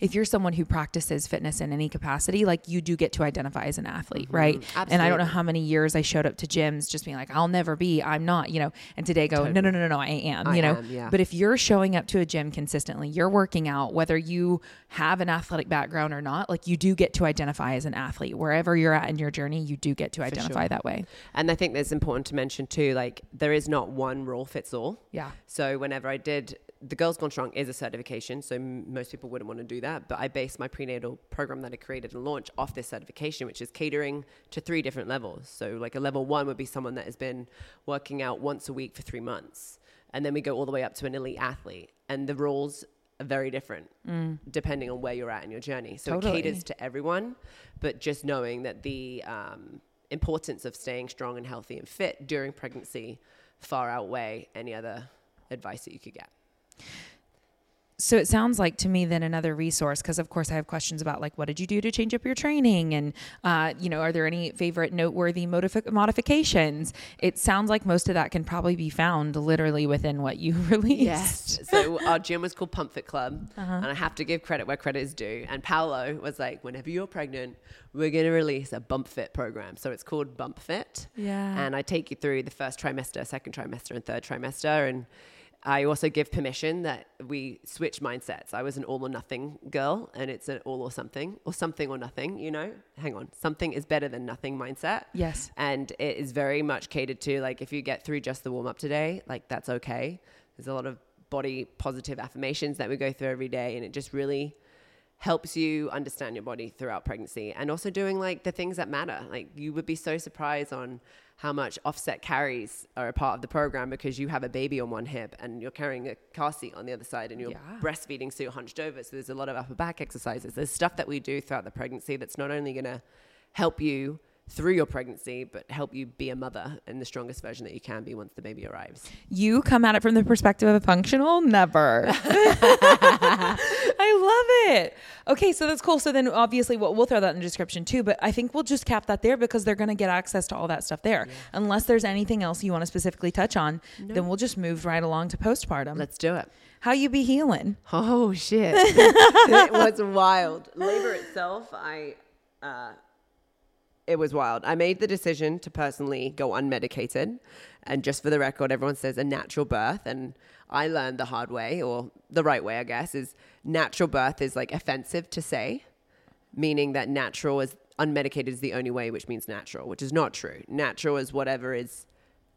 if you're someone who practices fitness in any capacity, like you do get to identify as an athlete, right? And I don't know Mm-hmm. How many years I showed up to gyms just being like, I'll never be, I'm not, you know, and today go, no, no, no, no, no, I am, I you know. am, yeah. But if you're showing up to a gym consistently, you're working out, whether you have an athletic background or not, like you do get to identify as an athlete. Wherever you're at in your journey, you do get to identify sure. that way. And I think that's important to mention too. Like there is not one rule fits all. Yeah. So whenever I did the Girls Gone Strong is a certification, so m- most people wouldn't want to do that. But I based my prenatal program that I created and launched off this certification, which is catering to three different levels. So like a level one would be someone that has been working out once a week for three months, and then we go all the way up to an elite athlete, and the rules are very different depending on where you're at in your journey. So Totally. it caters to everyone, but just knowing that the um, importance of staying strong and healthy and fit during pregnancy far outweigh any other advice that you could get. So it sounds like to me then another resource because of course I have questions about like what did you do to change up your training and uh, you know are there any favorite noteworthy modifi- modifications? It sounds like most of that can probably be found literally within what you released. yes so our gym was called Pump Fit Club, and I have to give credit where credit is due. And Paolo was like, "Whenever you're pregnant, we're going to release a Bump Fit program." So it's called Bump Fit. Yeah. And I take you through the first trimester, second trimester, and third trimester, and I also give permission that we switch mindsets. I was an all or nothing girl, and it's an all or something, or something or nothing. You know, hang on, something is better than nothing mindset. Yes. And it is very much catered to like if you get through just the warm up today, like that's okay. There's a lot of body positive affirmations that we go through every day, and it just really helps you understand your body throughout pregnancy and also doing like the things that matter. Like you would be so surprised on how much offset carries are a part of the program because you have a baby on one hip and you're carrying a car seat on the other side and you're Yeah. breastfeeding so you're hunched over. So there's a lot of upper back exercises. There's stuff that we do throughout the pregnancy that's not only going to help you through your pregnancy, but help you be a mother in the strongest version that you can be once the baby arrives. You come at it from the perspective of a functional? Never. I love it. Okay, so that's cool. So then obviously we'll, we'll throw that in the description too, but I think we'll just cap that there because they're going to get access to all that stuff there. Unless there's anything else you want to specifically touch on, then we'll just move right along to postpartum. Let's do it. How you be healing? Oh shit! it was wild. Labor itself, I, uh, it was wild. I made the decision to personally go unmedicated, and just for the record, everyone says a natural birth, and I learned the hard way, or the right way, I guess, is natural birth is like offensive to say, meaning that natural is unmedicated is the only way, which means natural, which is not true. Natural is whatever is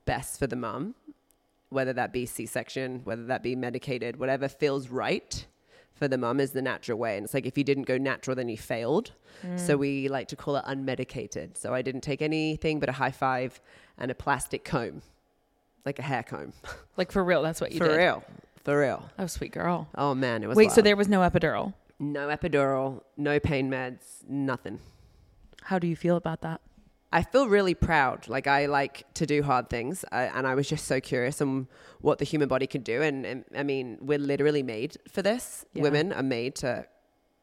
best for the mum whether that be C-section, whether that be medicated, whatever feels right for the mum is the natural way. And it's like if you didn't go natural, then you failed. Mm. So we like to call it unmedicated. So I didn't take anything but a high five and a plastic comb, like a hair comb. Like for real, that's what you for did. real, for real. Oh, sweet girl. Oh man, it was. Wait, so there was no epidural. no epidural, no pain meds, nothing. How do you feel about that? I feel really proud. Like I like to do hard things, I, and I was just so curious on what the human body could do. And, and I mean, we're literally made for this. Yeah. Women are made to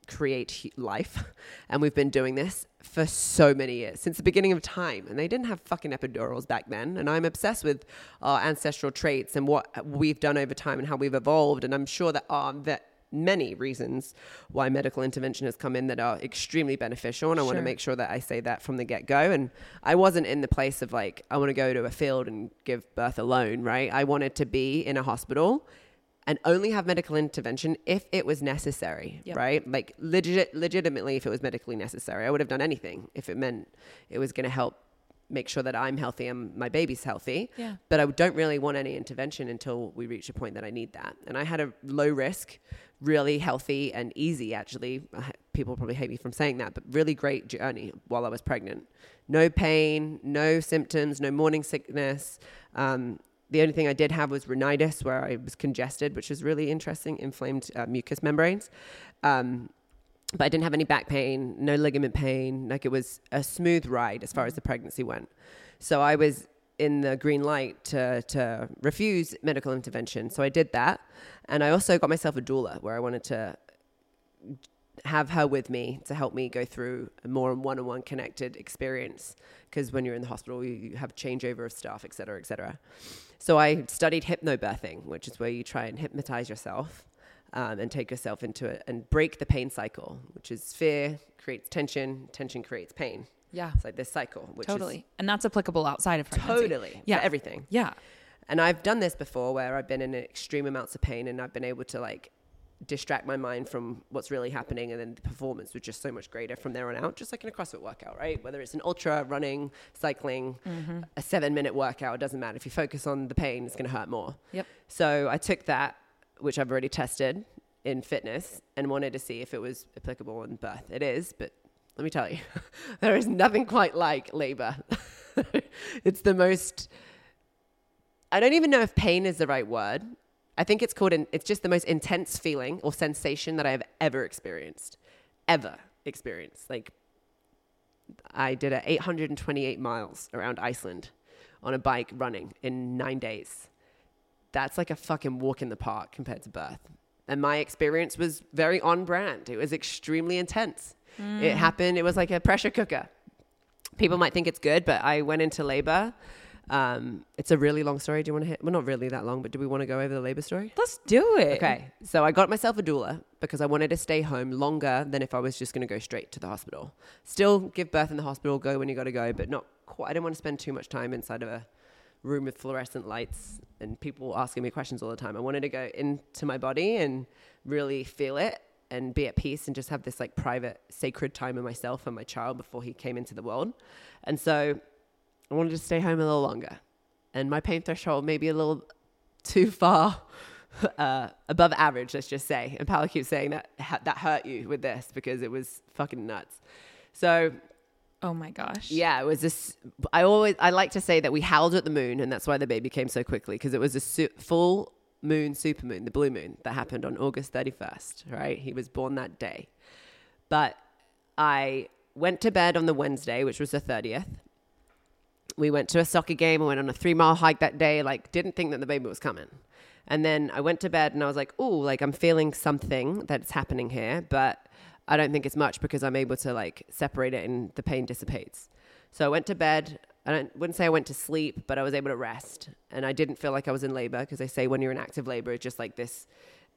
create life, and we've been doing this for so many years since the beginning of time. And they didn't have fucking epidurals back then. And I'm obsessed with our ancestral traits and what we've done over time and how we've evolved. And I'm sure that are that many reasons why medical intervention has come in that are extremely beneficial and I want to make sure that I say that from the get go and I wasn't in the place of like I want to go to a field and give birth alone right I wanted to be in a hospital and only have medical intervention if it was necessary Yep. right like legit legitimately if it was medically necessary I would have done anything if it meant it was going to help make sure that I'm healthy and my baby's healthy Yeah. but I don't really want any intervention until we reach a point that I need that. And I had a low risk, really healthy and easy, actually. People probably hate me from saying that, but really great journey while I was pregnant. No pain, no symptoms, no morning sickness. Um, the only thing I did have was rhinitis, where I was congested, which is really interesting, inflamed uh, mucous membranes. Um, but I didn't have any back pain, no ligament pain. Like it was a smooth ride as far as the pregnancy went. So I was in the green light to, to refuse medical intervention. So I did that. And I also got myself a doula where I wanted to have her with me to help me go through a more one-on-one connected experience because when you're in the hospital you have changeover of staff et cetera et cetera so i studied hypnobirthing which is where you try and hypnotize yourself um, and take yourself into it and break the pain cycle which is fear creates tension tension creates pain Yeah. it's like this cycle which Totally. And that's applicable outside of pregnancy. totally Yeah. for everything Yeah. and I've done this before where I've been in extreme amounts of pain and I've been able to like distract my mind from what's really happening and then the performance was just so much greater from there on out just like in a CrossFit workout right whether it's an ultra running cycling Mm-hmm. a 7 minute workout it doesn't matter if you focus on the pain it's going to hurt more Yep. so I took that which I've already tested in fitness and wanted to see if it was applicable in birth it is but let me tell you there is nothing quite like labor it's the most I don't even know if pain is the right word. I think it's called, an, it's just the most intense feeling or sensation that I have ever experienced. Ever experienced. Like, I did a 828 miles around Iceland on a bike running in nine days. That's like a fucking walk in the park compared to birth. And my experience was very on brand. It was extremely intense. It mm. happened, it was like a pressure cooker people might think it's good, but I went into labor. Um, it's a really long story. Do you want to hit? Well, not really that long, but do we want to go over the labor story? Let's do it. Okay. So I got myself a doula because I wanted to stay home longer than if I was just going to go straight to the hospital. Still give birth in the hospital, go when you got to go, but not quite. I didn't want to spend too much time inside of a room with fluorescent lights and people asking me questions all the time. I wanted to go into my body and really feel it and be at peace and just have this like private, sacred time with myself and my child before he came into the world. And so I wanted to stay home a little longer. And my pain threshold may be a little too far uh, above average, let's just say. And Paolo keeps saying that that hurt you with this because it was fucking nuts. So Oh my gosh. yeah, it was this. I always I like to say that we howled at the moon, and that's why the baby came so quickly because it was a su- full moon, super moon, the blue moon that happened on August thirty first. Right, he was born that day, but I went to bed on the Wednesday, which was the 30th. We went to a soccer game. I went on a three mile hike that day. Like, didn't think that the baby was coming. And then I went to bed and I was like, oh, like I'm feeling something that's happening here, but I don't think it's much because I'm able to like separate it and the pain dissipates. So I went to bed. I don't, wouldn't say I went to sleep, but I was able to rest. And I didn't feel like I was in labor because they say when you're in active labor, it's just like this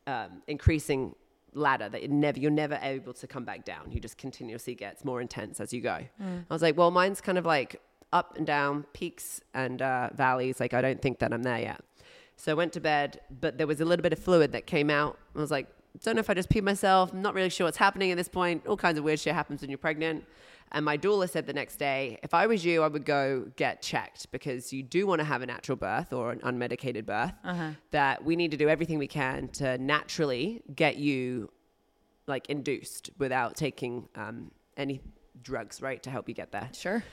um, increasing ladder that you're never, you're never able to come back down. You just continuously gets more intense as you go. I was like, well, mine's kind of like up and down, peaks and uh, valleys. Like, I don't think that I'm there yet. So I went to bed, but there was a little bit of fluid that came out. I was like, don't know if I just peed myself. I'm not really sure what's happening at this point. All kinds of weird shit happens when you're pregnant. And my doula said the next day, if I was you, I would go get checked because you do want to have a natural birth or an unmedicated birth. That we need to do everything we can to naturally get you like induced without taking um, any drugs, right, to help you get there. Sure.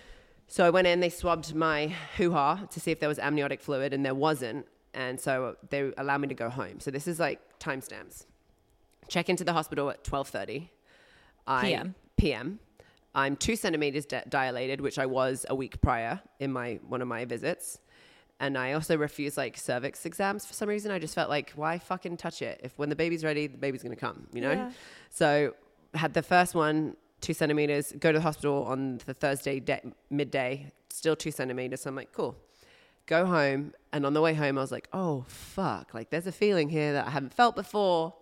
So I went in, they swabbed my hoo ha to see if there was amniotic fluid, and there wasn't. And so they allowed me to go home. So this is like timestamps. Check into the hospital at 12.30 PM. PM. I'm two centimeters di- dilated, which I was a week prior in my one of my visits. And I also refused like cervix exams for some reason. I just felt like, why fucking touch it? If when the baby's ready, the baby's gonna come, you know? Yeah. So had the first one, two centimeters, go to the hospital on the Thursday de- midday, still two centimeters. So I'm like, cool. Go home. And on the way home, I was like, oh, fuck. Like, there's a feeling here that I haven't felt before.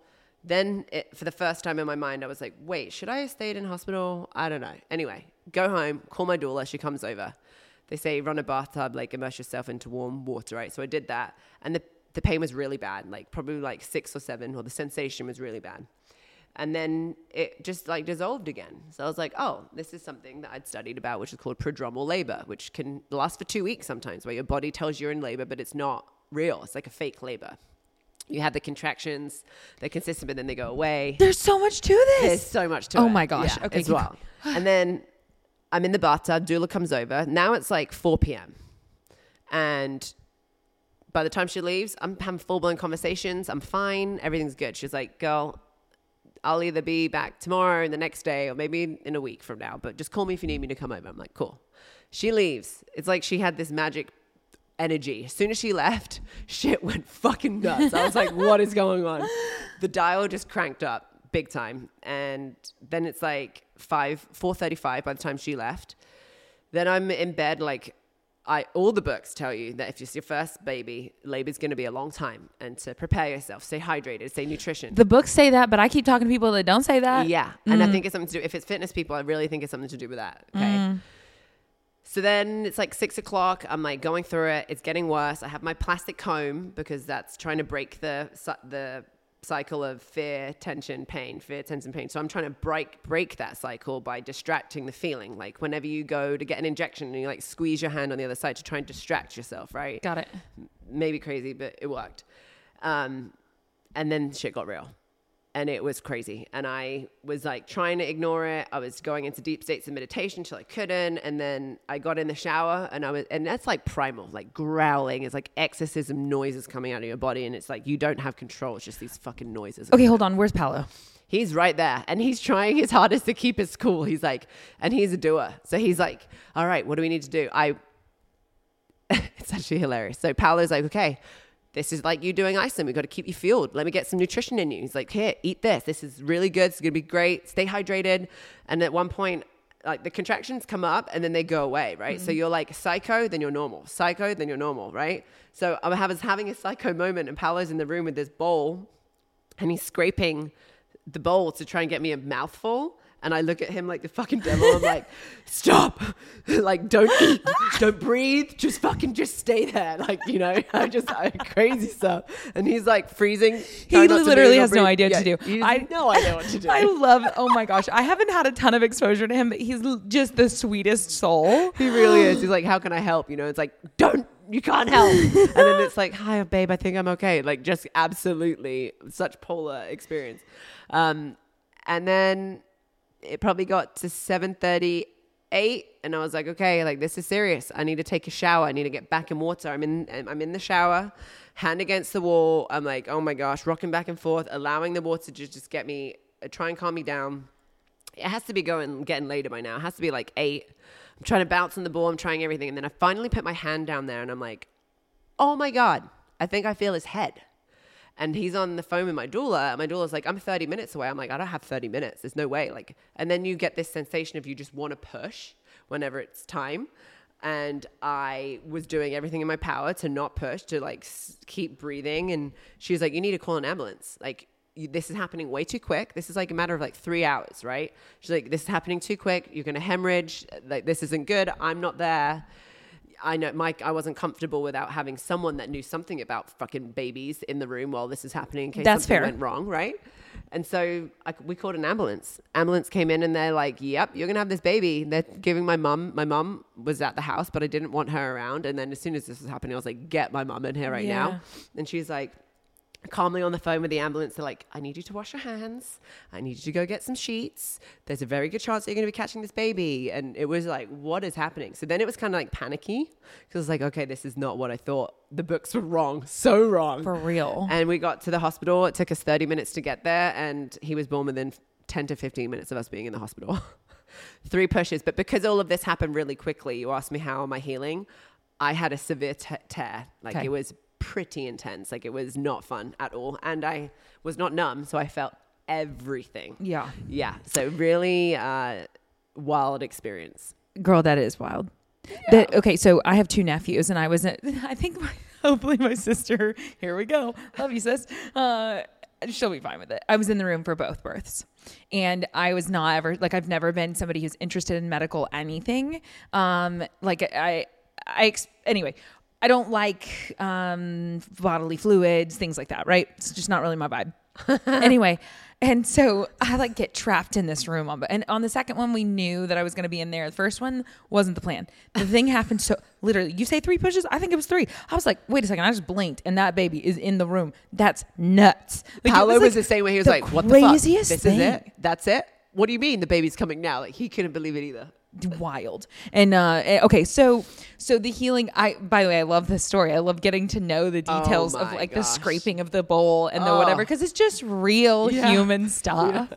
Then, it, for the first time in my mind, I was like, wait, should I have stayed in hospital? I don't know. Anyway, go home, call my doula. She comes over. They say, run a bathtub, like, immerse yourself into warm water, right? So I did that. And the, the pain was really bad, like, probably like six or seven, or the sensation was really bad. And then it just like dissolved again. So I was like, oh, this is something that I'd studied about, which is called prodromal labor, which can last for two weeks sometimes, where your body tells you you're in labor, but it's not real. It's like a fake labor. You have the contractions, they're consistent, but then they go away. There's so much to this. There's so much to Oh it. my gosh. Yeah, Okay, as well. and then I'm in the bathtub. Doula comes over. Now it's like 4 p.m. And by the time she leaves, I'm having full blown conversations. I'm fine. Everything's good. She's like, girl, I'll either be back tomorrow and the next day or maybe in a week from now, but just call me if you need me to come over. I'm like, cool. She leaves. It's like she had this magic energy. As soon as she left, shit went fucking nuts. I was like, what is going on? The dial just cranked up big time. And then it's like 5, 4.35 by the time she left. Then I'm in bed like I all the books tell you that if it's your first baby, labor's going to be a long time, and to prepare yourself, stay hydrated, stay nutrition. The books say that, but I keep talking to people that don't say that. yeah, and I mm. think it's something to do. If it's fitness people, I really think it's something to do with that. Okay. Mm. So then it's like six o'clock. I'm like going through it. It's getting worse. I have my plastic comb because that's trying to break the the cycle of fear, tension, pain, fear, tension, pain. So I'm trying to break break that cycle by distracting the feeling. Like whenever you go to get an injection and you like squeeze your hand on the other side to try and distract yourself, right? Got it. maybe crazy, but it worked. Um, and then shit got real. And it was crazy. And I was like trying to ignore it. I was going into deep states of meditation till I couldn't. And then I got in the shower and I was, and that's like primal, like growling. It's like exorcism noises coming out of your body. And it's like you don't have control. It's just these fucking noises. Okay, hold on. Where's Paolo? He's right there and he's trying his hardest to keep his cool. He's like, and he's a doer. So he's like, all right, what do we need to do? I, it's actually hilarious. So Paolo's like, okay, this is like you doing Iceland. We've got to keep you fueled. Let me get some nutrition in you. He's like, here, eat this. This is really good. It's going to be great. Stay hydrated. And at one point, like the contractions come up and then they go away, right? So mm-hmm. you're like psycho, then you're normal. Psycho, then you're normal, right? So I was having a psycho moment and Paolo's in the room with this bowl and he's scraping the bowl to try and get me a mouthful. And I look at him like the fucking devil. I'm like, stop. like, don't eat. Don't breathe. Just fucking just stay there. Like, you know, I just I, crazy stuff. And he's like freezing. He trying not to literally has no idea what Yeah, to do. I- has no idea what to do. I love. Oh my gosh, I haven't had a ton of exposure to him, but he's just the sweetest soul. He really is. He's like, how can I help? You know, it's like, don't, you can't help. and then it's like, hi, babe, I think I'm okay. Like, just absolutely such polar experience. Um, and then it probably got to 7.38 and I was like, okay, like this is serious. I need to take a shower. I need to get back in water. I'm in, I'm in the shower, hand against the wall. I'm like, oh my gosh, rocking back and forth, allowing the water to just get me, uh, try and calm me down it has to be going getting later by now. It has to be like eight. I'm trying to bounce on the ball. I'm trying everything, and then I finally put my hand down there, and I'm like, "Oh my god! I think I feel his head." And he's on the phone with my doula. And my doula's like, "I'm 30 minutes away." I'm like, "I don't have 30 minutes. There's no way." Like, and then you get this sensation of you just want to push whenever it's time. And I was doing everything in my power to not push, to like s- keep breathing. And she was like, "You need to call an ambulance. Like, you, this is happening way too quick. This is like a matter of like three hours, right? She's like, this is happening too quick. You're gonna hemorrhage. Like, this isn't good. I'm not there. I know, Mike. I wasn't comfortable without having someone that knew something about fucking babies in the room while this is happening in case That's something fair. went wrong, right? And so I, we called an ambulance. Ambulance came in and they're like, "Yep, you're gonna have this baby." They're giving my mum. My mum was at the house, but I didn't want her around. And then as soon as this was happening, I was like, "Get my mum in here right Yeah. now." And she's like, calmly on the phone with the ambulance. They're like, I need you to wash your hands. I need you to go get some sheets. There's a very good chance that you're going to be catching this baby. And it was like, what is happening? So then it was kind of like panicky because I was like, okay, this is not what I thought. The books were wrong, so wrong. For real. and we got to the hospital. It took us 30 minutes to get there. And he was born within 10 to 15 minutes of us being in the hospital. Three pushes. But because all of this happened really quickly, you asked me, how am I healing? I had a severe te- tear. Like Okay. it was pretty intense. Like it was not fun at all. And I was not numb. So I felt everything. Yeah. Yeah. So really uh, wild experience. Girl, that is wild. That okay, so I have two nephews, and I was, I think, my, hopefully my sister. Here we go. Love you, sis. Uh, she'll be fine with it. I was in the room for both births, and I was not ever like I've never been somebody who's interested in medical anything. Um, like I, I ex- anyway. I don't like um, bodily fluids, things like that, right? It's just not really my vibe. anyway, and so I like get trapped in this room on, and on the second one we knew that I was going to be in there. The first one wasn't the plan. The thing happened so literally. You say three pushes? I think it was three. I was like, wait a second. I just blinked, and that baby is in the room. That's nuts. Like, Paolo was, like the same way. He was the like, "What the fuck? This thing. is it? That's it? What do you mean the baby's coming now?" Like he couldn't believe it either. Wild. And uh eh, okay so so the healing i by the way i love this story. I love getting to know the Oh details of my like the scraping of the bowl and the Oh. whatever because it's just real Yeah. human stuff.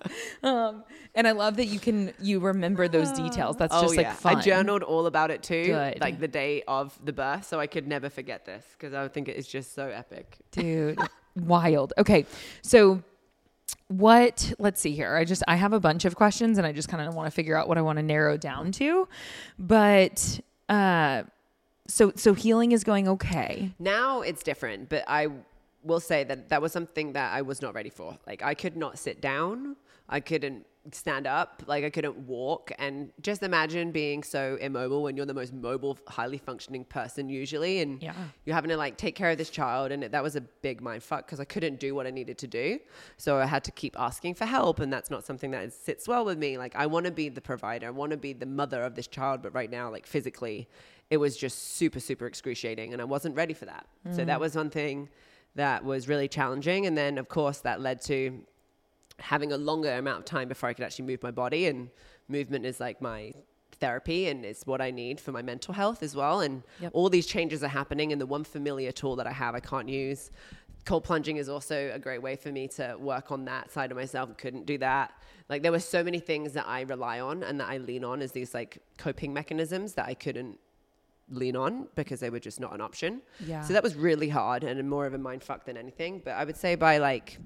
Um and i love that you can you remember those details. That's just like fun Oh, I journaled all about it too, Good. like the day of the birth, so I could never forget this because I would think it is just so epic. dude wild. Okay so what let's see here. I just i have a bunch of questions and i just kind of want to figure out what i want to narrow down to. But uh so so healing is going okay. Now it's different, but I will say that that was something that I was not ready for. Like I could not sit down, I couldn't stand up, like I couldn't walk, and just imagine being so immobile when you're the most mobile, highly functioning person usually, and Yeah. you're having to like take care of this child, and that was a big mind fuck because I couldn't do what I needed to do, so I had to keep asking for help, and that's not something that sits well with me. Like I want to be the provider, I want to be the mother of this child, but right now, like physically, it was just super, super excruciating, and I wasn't ready for that. So that mm. was one thing that was really challenging, and then of course that led to having a longer amount of time before I could actually move my body. And movement is like my therapy and it's what I need for my mental health as well. And Yep. all these changes are happening. And the one familiar tool that I have, I can't use. Cold plunging is also a great way for me to work on that side of myself. Couldn't do that. Like there were so many things that I rely on and that I lean on as these like coping mechanisms that I couldn't lean on because they were just not an option. Yeah. So that was really hard and more of a mind fuck than anything. But I would say by like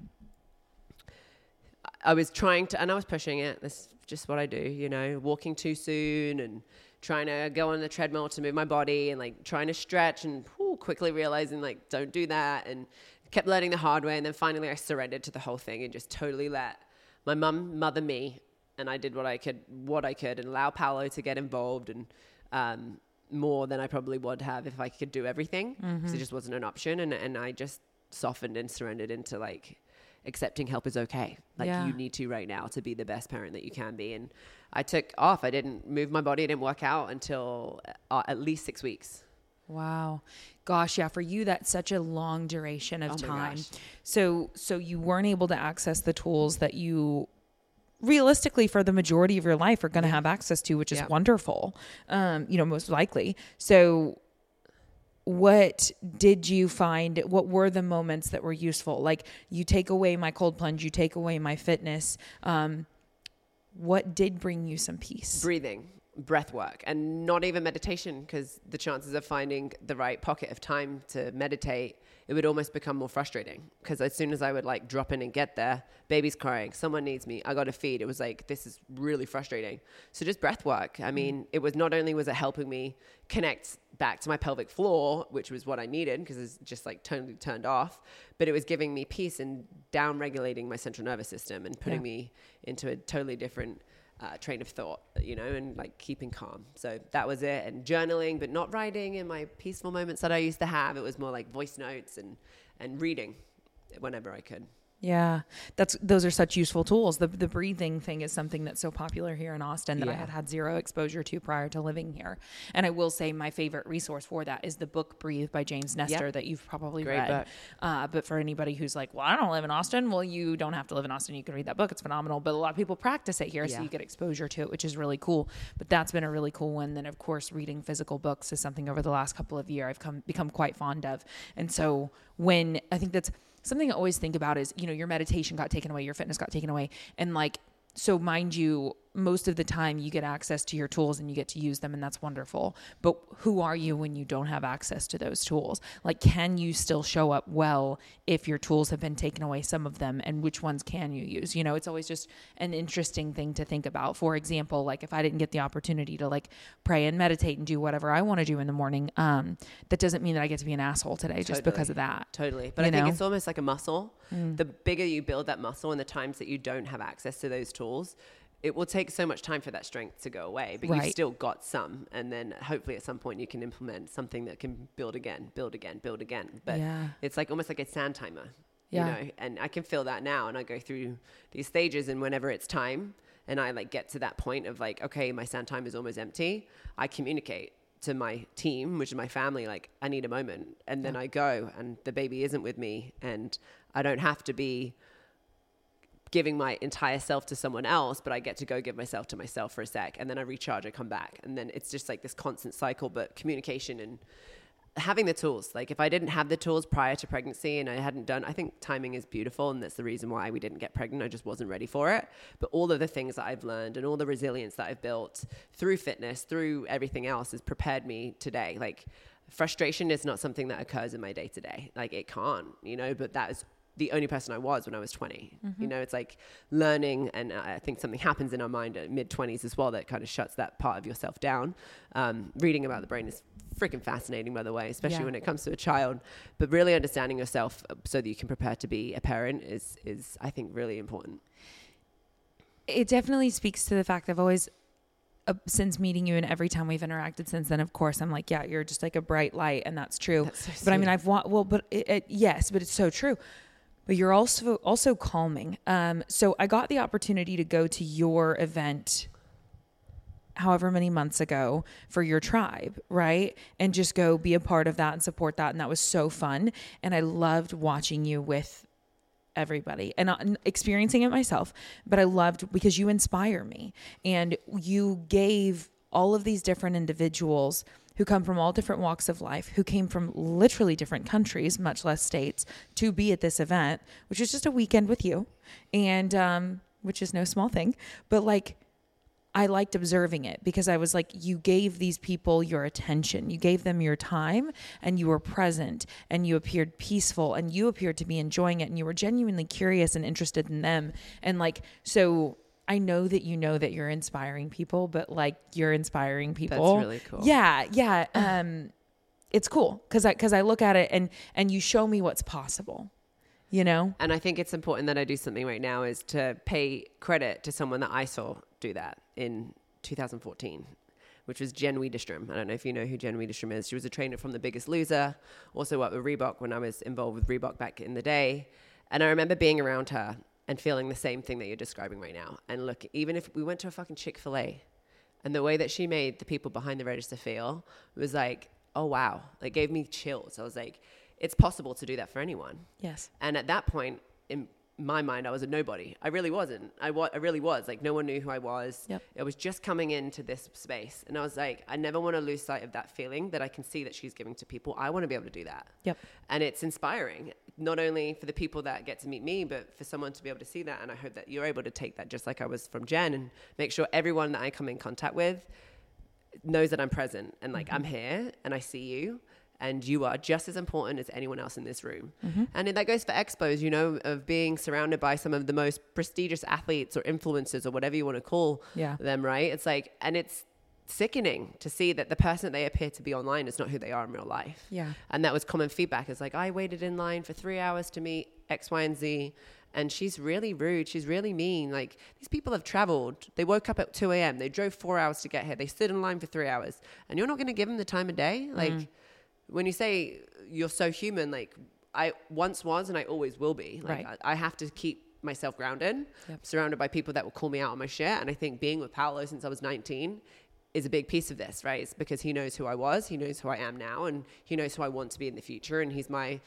I was trying to, and I was pushing it. That's just what I do, you know, walking too soon and trying to go on the treadmill to move my body and like trying to stretch and whew, quickly realizing like, don't do that. And kept learning the hard way. And then finally I surrendered to the whole thing and just totally let my mum mother me. And I did what I could, what I could and allow Paolo to get involved and, um, more than I probably would have if I could do everything because it just wasn't an option. And, and I just softened and surrendered into like, accepting help is okay. Like Yeah. you need to right now to be the best parent that you can be. And I took off. I didn't move my body. I didn't work out until uh, at least six weeks. Wow. Gosh, yeah, for you that's such a long duration of Oh time. gosh. So so you weren't able to access the tools that you realistically for the majority of your life are going to have access to, which is Yeah. wonderful. Um, you know, most likely. So what did you find what were the moments that were useful like you take away my cold plunge you take away my fitness um what did bring you some peace? breathing, breath work, and not even meditation because the chances of finding the right pocket of time to meditate, it would almost become more frustrating because as soon as I would like drop in and get there, baby's crying, someone needs me, I got to feed. It was like, this is really frustrating. So just breath work. I mean, it was not only was it helping me connect back to my pelvic floor, which was what I needed because it's just like totally turned off, but it was giving me peace and down regulating my central nervous system and putting Yeah. me into a totally different uh, train of thought, you know, and like keeping calm. So that was it. And journaling, but not writing in my peaceful moments that I used to have. It was more like voice notes and, and reading whenever I could. Yeah, that's those are such useful tools. The the breathing thing is something that's so popular here in Austin that I had had zero exposure to prior to living here. And I will say my favorite resource for that is the book "Breathe" by James Nestor that you've probably Great read. Uh, but for anybody who's like, "Well, I don't live in Austin," well, you don't have to live in Austin. You can read that book; it's phenomenal. But a lot of people practice it here, so you get exposure to it, which is really cool. But that's been a really cool one. Then, of course, reading physical books is something over the last couple of years I've come become quite fond of. And so when I think that's something I always think about is, you know, your meditation got taken away, your fitness got taken away. And like, so mind you, most of the time you get access to your tools and you get to use them and that's wonderful. But who are you when you don't have access to those tools? Like, can you still show up well if your tools have been taken away, some of them, and which ones can you use? You know, it's always just an interesting thing to think about. For example, like if I didn't get the opportunity to like pray and meditate and do whatever I want to do in the morning, um, that doesn't mean that I get to be an asshole today just because of that. Totally. But You I think know? it's almost like a muscle. The bigger you build that muscle and the times that you don't have access to those tools, it will take so much time for that strength to go away, but Right. you've still got some. And then hopefully at some point you can implement something that can build again, build again, build again. But Yeah. it's like almost like a sand timer, Yeah. you know, and I can feel that now. And I go through these stages and whenever it's time and I like get to that point of like, okay, my sand time is almost empty, I communicate to my team, which is my family, like I need a moment. And then I go and the baby isn't with me and I don't have to be giving my entire self to someone else, but I get to go give myself to myself for a sec and then I recharge, I come back. And then it's just like this constant cycle, but communication and having the tools. Like if I didn't have the tools prior to pregnancy and I hadn't done, I think timing is beautiful and that's the reason why we didn't get pregnant. I just wasn't ready for it. But all of the things that I've learned and all the resilience that I've built through fitness, through everything else has prepared me today. Like frustration is not something that occurs in my day to day. Like it can't, you know, but that is the only person I was when I was 20. You know, it's like learning, and I think something happens in our mind at mid 20s as well that kind of shuts that part of yourself down. Um, reading about the brain is freaking fascinating, by the way, especially Yeah. when it comes to a child. But really understanding yourself uh, so that you can prepare to be a parent is, is I think, really important. it definitely speaks to the fact I've always, uh, since meeting you and every time we've interacted since then, of course, I'm like, yeah, you're just like a bright light, and that's true. That's so but I mean. I've wa- well, but it, it, yes, but it's so true. But you're also also calming. Um, so I got the opportunity to go to your event however many months ago for your tribe, right? And just go be a part of that and support that. And that was so fun. And I loved watching you with everybody and uh, experiencing it myself. But I loved because you inspire me and you gave all of these different individuals who come from all different walks of life, who came from literally different countries, much less states, to be at this event, which is just a weekend with you. And, um, which is no small thing, but like, I liked observing it because I was like, you gave these people your attention, you gave them your time, and you were present, and you appeared peaceful, and you appeared to be enjoying it, and you were genuinely curious and interested in them. And like, so I know that you know that you're inspiring people, but like, you're inspiring people. That's really cool. Yeah, yeah. Um, it's cool because I because I look at it and and you show me what's possible. You know. And I think it's important that I do something right now is to pay credit to someone that I saw do that in 2014, which was Jen Widerstrom. I don't know if you know who Jen Widerstrom is. She was a trainer from The Biggest Loser, also worked with Reebok when I was involved with Reebok back in the day. And I remember being around her and feeling the same thing that you're describing right now. And look, even if we went to a fucking Chick fil A and the way that she made the people behind the register feel was like, oh wow, like gave me chills. I was like, it's possible to do that for anyone. Yes. And at that point, in my mind, I was a nobody. I really wasn't. I, wa- I really was. Like, no one knew who I was. Yep. I was just coming into this space. And I was like, I never want to lose sight of that feeling that I can see that she's giving to people. I want to be able to do that. Yep. And it's inspiring, not only for the people that get to meet me, but for someone to be able to see that. And I hope that you're able to take that just like I was from Jen and make sure everyone that I come in contact with knows that I'm present and like I'm mm-hmm. here and I see you and you are just as important as anyone else in this room. Mm-hmm. And that goes for expos, you know, of being surrounded by some of the most prestigious athletes or influencers or whatever you want to call Yeah. them, right? It's like, and it's sickening to see that the person that they appear to be online is not who they are in real life. Yeah. And that was common feedback. It's like, I waited in line for three hours to meet X, Y, and Z. And she's really rude. She's really mean. Like, these people have traveled. They woke up at 2 a.m. They drove four hours to get here. They stood in line for three hours. And you're not going to give them the time of day? Like, mm. When you say you're so human, like, I once was and I always will be. Like, Right. I, I have to keep myself grounded, Yep. surrounded by people that will call me out on my shit. And I think being with Paolo since I was 19 is a big piece of this, right? It's because he knows who I was, he knows who I am now, and he knows who I want to be in the future. And he's my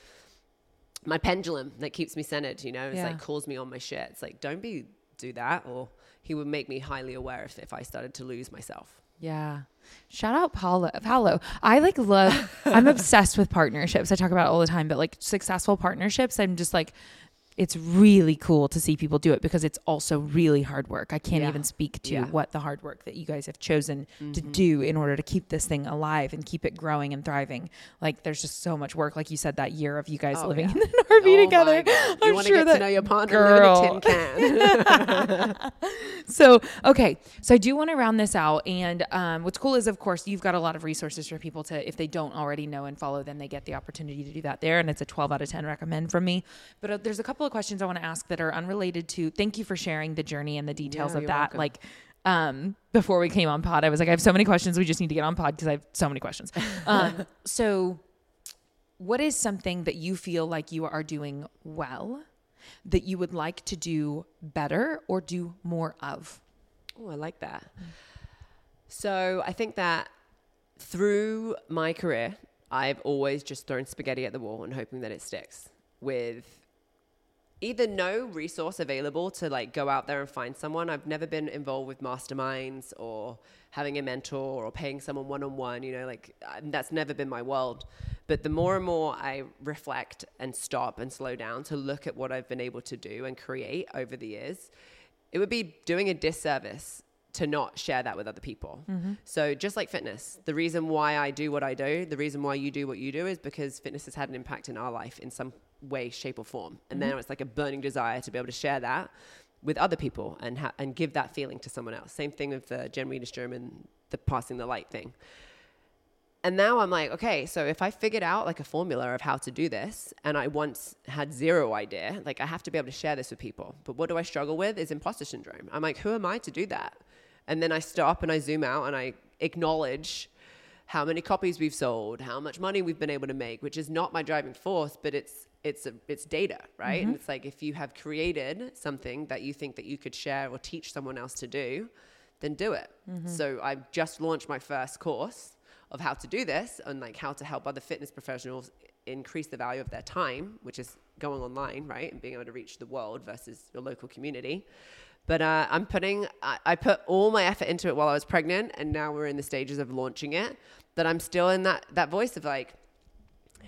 my pendulum that keeps me centered, you know, it's Yeah. like calls me on my shit. It's like, don't be do that, or he would make me highly aware if, if I started to lose myself. Yeah. Shout out Paulo. Paulo. I like love I'm obsessed with partnerships. I talk about it all the time, but like successful partnerships, I'm just like it's really cool to see people do it because it's also really hard work. I can't Yeah. even speak to Yeah. Mm-hmm. what the hard work that you guys have chosen to do in order to keep this thing alive and keep it growing and thriving. Like there's just so much work. Like you said, that year of you guys Oh, living yeah. in an RV Oh together. You want to sure get that to know your partner, girl. in a tin can. So, okay. So I do want to round this out. And um, what's cool is, of course, you've got a lot of resources for people to, if they don't already know and follow, then they get the opportunity to do that there. And it's a 12 out of 10 recommend from me. But uh, there's a couple of questions I want to ask that are unrelated to, thank you for sharing the journey and the details Yeah, of that. welcome. Like, um, before we came on pod, I was like, I have so many questions. We just need to get on pod because I have so many questions. Um, so, what is something that you feel like you are doing well that you would like to do better or do more of? Oh, I like that. So I think that through my career, I've always just thrown spaghetti at the wall and hoping that it sticks with either no resource available to like go out there and find someone. I've never been involved with masterminds or having a mentor or paying someone one on one, you know, like that's never been my world. But the more and more I reflect and stop and slow down to look at what I've been able to do and create over the years, it would be doing a disservice to not share that with other people. Mm-hmm. So just like fitness, the reason why I do what I do, the reason why you do what you do is because fitness has had an impact in our life in some way, shape, or form. And mm-hmm. now it's like a burning desire to be able to share that with other people and ha- and give that feeling to someone else. Same thing with the Jen Widerstrom and the passing the light thing. And now I'm like, okay, so if I figured out like a formula of how to do this and I once had zero idea, like I have to be able to share this with people. But what do I struggle with is imposter syndrome. I'm like, who am I to do that? And then I stop and I zoom out and I acknowledge how many copies we've sold, how much money we've been able to make, which is not my driving force, but it's it's a, it's data, right? Mm-hmm. And it's like if you have created something that you think that you could share or teach someone else to do, then do it. Mm-hmm. So I've just launched my first course of how to do this and like how to help other fitness professionals increase the value of their time, which is going online, right? And being able to reach the world versus your local community. But uh, I'm putting, I, I put all my effort into it while I was pregnant, and now we're in the stages of launching it. That I'm still in that that voice of like,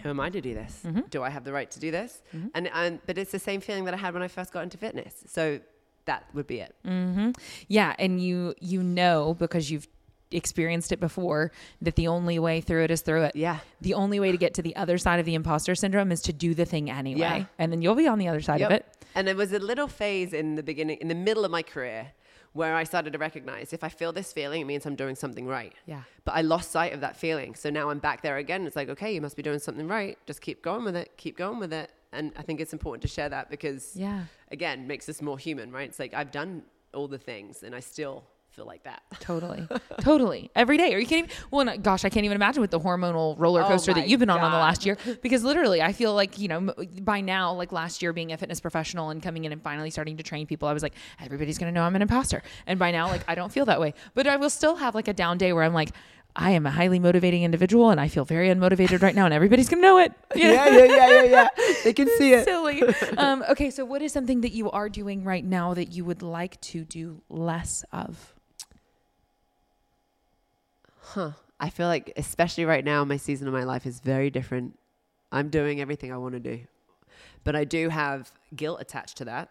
who am I to do this? Do I have the right to do this? And and but it's the same feeling that I had when I first got into fitness. So that would be it. Mm-hmm. Yeah, and you you know because you've experienced it before that the only way through it is through it. Yeah. The only way to get to the other side of the imposter syndrome is to do the thing anyway. Yeah. And then you'll be on the other side of it. And there was a little phase in the beginning, in the middle of my career, where I started to recognize if I feel this feeling, it means I'm doing something right. Yeah. But I lost sight of that feeling. So now I'm back there again. It's like, okay, you must be doing something right. Just keep going with it. Keep going with it. And I think it's important to share that because, Yeah. again, makes us more human, right? It's like I've done all the things and I still feel like that. Totally. totally. Every day. Are you kidding me? Well, no, gosh, I can't even imagine with the hormonal roller Oh coaster my that you've been on on the last year. Because literally, I feel like, you know, by now, like last year being a fitness professional and coming in and finally starting to train people, I was like, everybody's going to know I'm an imposter. And by now, like, I don't feel that way. But I will still have like a down day where I'm like, I am a highly motivating individual and I feel very unmotivated right now and everybody's going to know it. Yeah, yeah, yeah, yeah, yeah. They can see it. Silly. Um, okay, so what is something that you are doing right now that you would like to do less of? Huh. I feel like, especially right now, my season of my life is very different. I'm doing everything I want to do, but I do have guilt attached to that.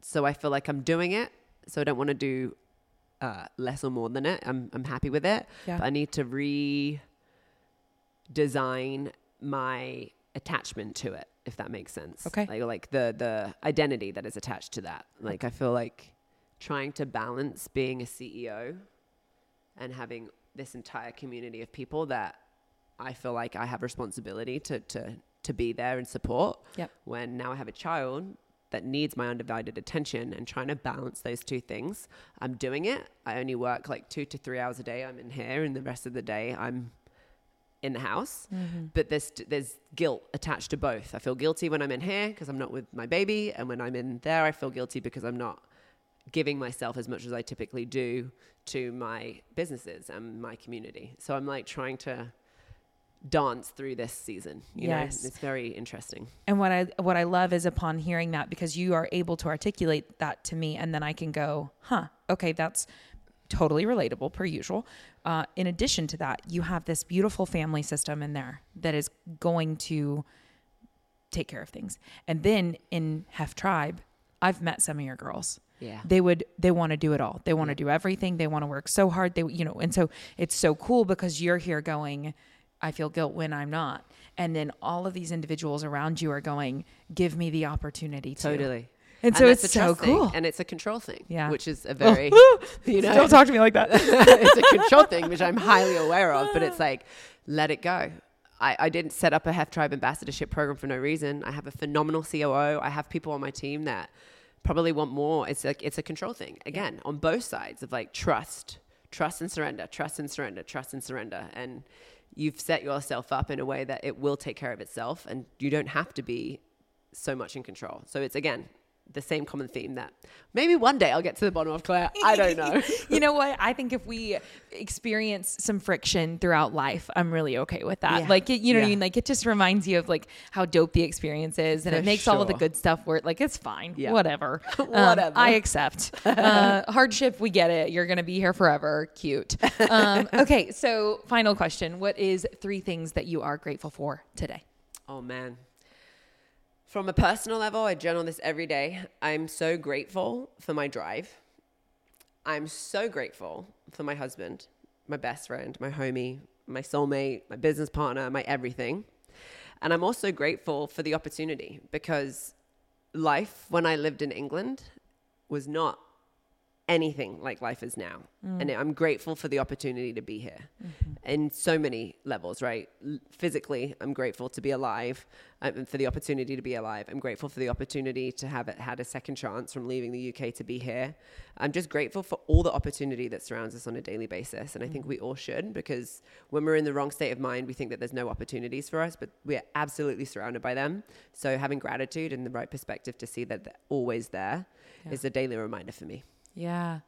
So I feel like I'm doing it. So I don't want to do uh, less or more than it. I'm I'm happy with it. Yeah. But I need to redesign my attachment to it, if that makes sense. Okay. Like like the the identity that is attached to that. Like I feel like trying to balance being a CEO and having this entire community of people that I feel like I have responsibility to to to be there and support. Yep. When now I have a child that needs my undivided attention and trying to balance those two things. I'm doing it. I only work like 2 to 3 hours a day. I'm in here and the rest of the day I'm in the house. Mm-hmm. But there's there's guilt attached to both. I feel guilty when I'm in here because I'm not with my baby and when I'm in there I feel guilty because I'm not giving myself as much as I typically do to my businesses and my community. So I'm like trying to dance through this season. You Yes. know, it's very interesting. And what I what I love is upon hearing that because you are able to articulate that to me, and then I can go, huh, okay, that's totally relatable per usual. Uh, in addition to that, you have this beautiful family system in there that is going to take care of things. And then in Hef Tribe, I've met some of your girls. Yeah. They would they want to do it all. They want to do everything. They want to work so hard. They you know, and so it's so cool because you're here going, I feel guilt when I'm not. And then all of these individuals around you are going, give me the opportunity to. Totally. And, so it's a so trust thing, and it's a control thing. Yeah. Which is a very, you know, Don't talk to me like that. it's a control thing, which I'm highly aware of, but it's like, let it go. I, I didn't set up a Hef Tribe ambassadorship program for no reason. I have a phenomenal COO. I have people on my team that probably want more. It's like it's a control thing again on both sides of like trust, trust and surrender, trust and surrender, trust and surrender, and you've set yourself up in a way that it will take care of itself, and you don't have to be so much in control. So it's again the same common theme that maybe one day I'll get to the bottom of Claire. I don't know. you know what? I think if we experience some friction throughout life, I'm really okay with that. Yeah. Like, it, you know what I mean? Like, it just reminds you of like how dope the experience is, and For it makes all of the good stuff work. Like, it's fine. Yeah. Whatever. Um, Whatever. I accept. Uh, hardship, we get it. You're gonna be here forever. Cute. Um, okay. So, final question: What is three things that you are grateful for today? Oh man. From a personal level, I journal this every day. I'm so grateful for my drive. I'm so grateful for my husband, my best friend, my homie, my soulmate, my business partner, my everything. And I'm also grateful for the opportunity because life when I lived in England was not anything like life is now. Mm. And I'm grateful for the opportunity to be here mm-hmm. in so many levels, right? Physically, I'm grateful to be alive um, and for the opportunity to be alive. I'm grateful for the opportunity to have it, had a second chance from leaving the UK to be here. I'm just grateful for all the opportunity that surrounds us on a daily basis. And I think mm. we all should because when we're in the wrong state of mind, we think that there's no opportunities for us, but we are absolutely surrounded by them. So having gratitude and the right perspective to see that they're always there is Yeah. a daily reminder for me. Yeah.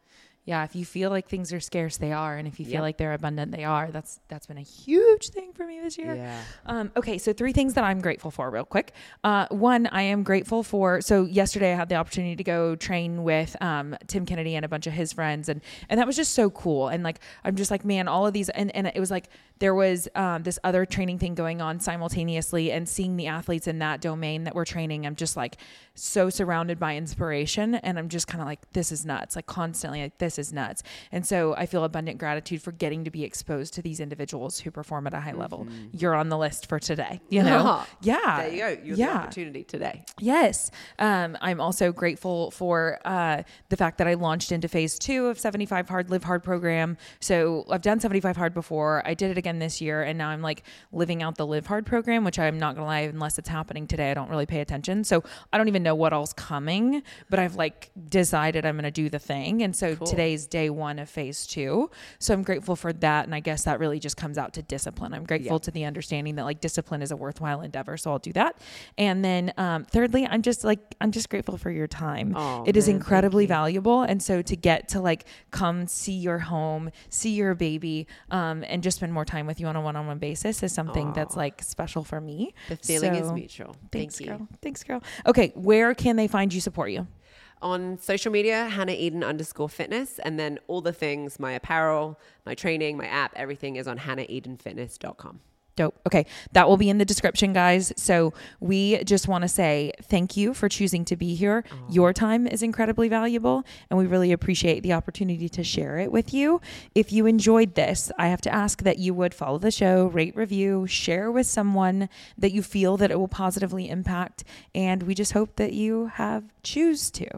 Yeah, if you feel like things are scarce, they are, and if you feel Yep. like they're abundant, they are. That's that's been a huge thing for me this year. Yeah. Um, okay, so three things that I'm grateful for, real quick. Uh, one, I am grateful for. So yesterday, I had the opportunity to go train with um, Tim Kennedy and a bunch of his friends, and and that was just so cool. And like, I'm just like, man, all of these, and and it was like there was um, this other training thing going on simultaneously, and seeing the athletes in that domain that we're training, I'm just like so surrounded by inspiration, and I'm just kind of like, this is nuts, like constantly, like this is nuts. And so I feel abundant gratitude for getting to be exposed to these individuals who perform at a high level. You're on the list for today, you know? yeah. There you go. You have yeah. the opportunity today. Yes. Um, I'm also grateful for uh, the fact that I launched into phase two of 75 Hard Live Hard program. So I've done 75 Hard before. I did it again this year. And now I'm like living out the Live Hard program, which I'm not going to lie, unless it's happening today, I don't really pay attention. So I don't even know what all's coming, but I've like decided I'm going to do the thing. And so Cool. today day one of phase two. So I'm grateful for that. And I guess that really just comes out to discipline. I'm grateful Yeah. to the understanding that like discipline is a worthwhile endeavor. So I'll do that. And then um, thirdly, I'm just like, I'm just grateful for your time. Oh, it is man, thank incredibly valuable. And so to get to like come see your home, see your baby, um, and just spend more time with you on a one on one basis is something that's like special for me. The feeling is mutual. Thanks, Thank girl. Thanks, girl. Okay, where can they find you, support you? On social media, Hannah Eden underscore fitness. And then all the things, my apparel, my training, my app, everything is on hannahedenfitness.com. Dope. Okay. That will be in the description, guys. So we just want to say thank you for choosing to be here. Your time is incredibly valuable, and we really appreciate the opportunity to share it with you. If you enjoyed this, I have to ask that you would follow the show, rate, review, share with someone that you feel that it will positively impact. And we just hope that you have choose to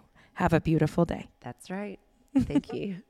have a beautiful day. That's right. Thank you.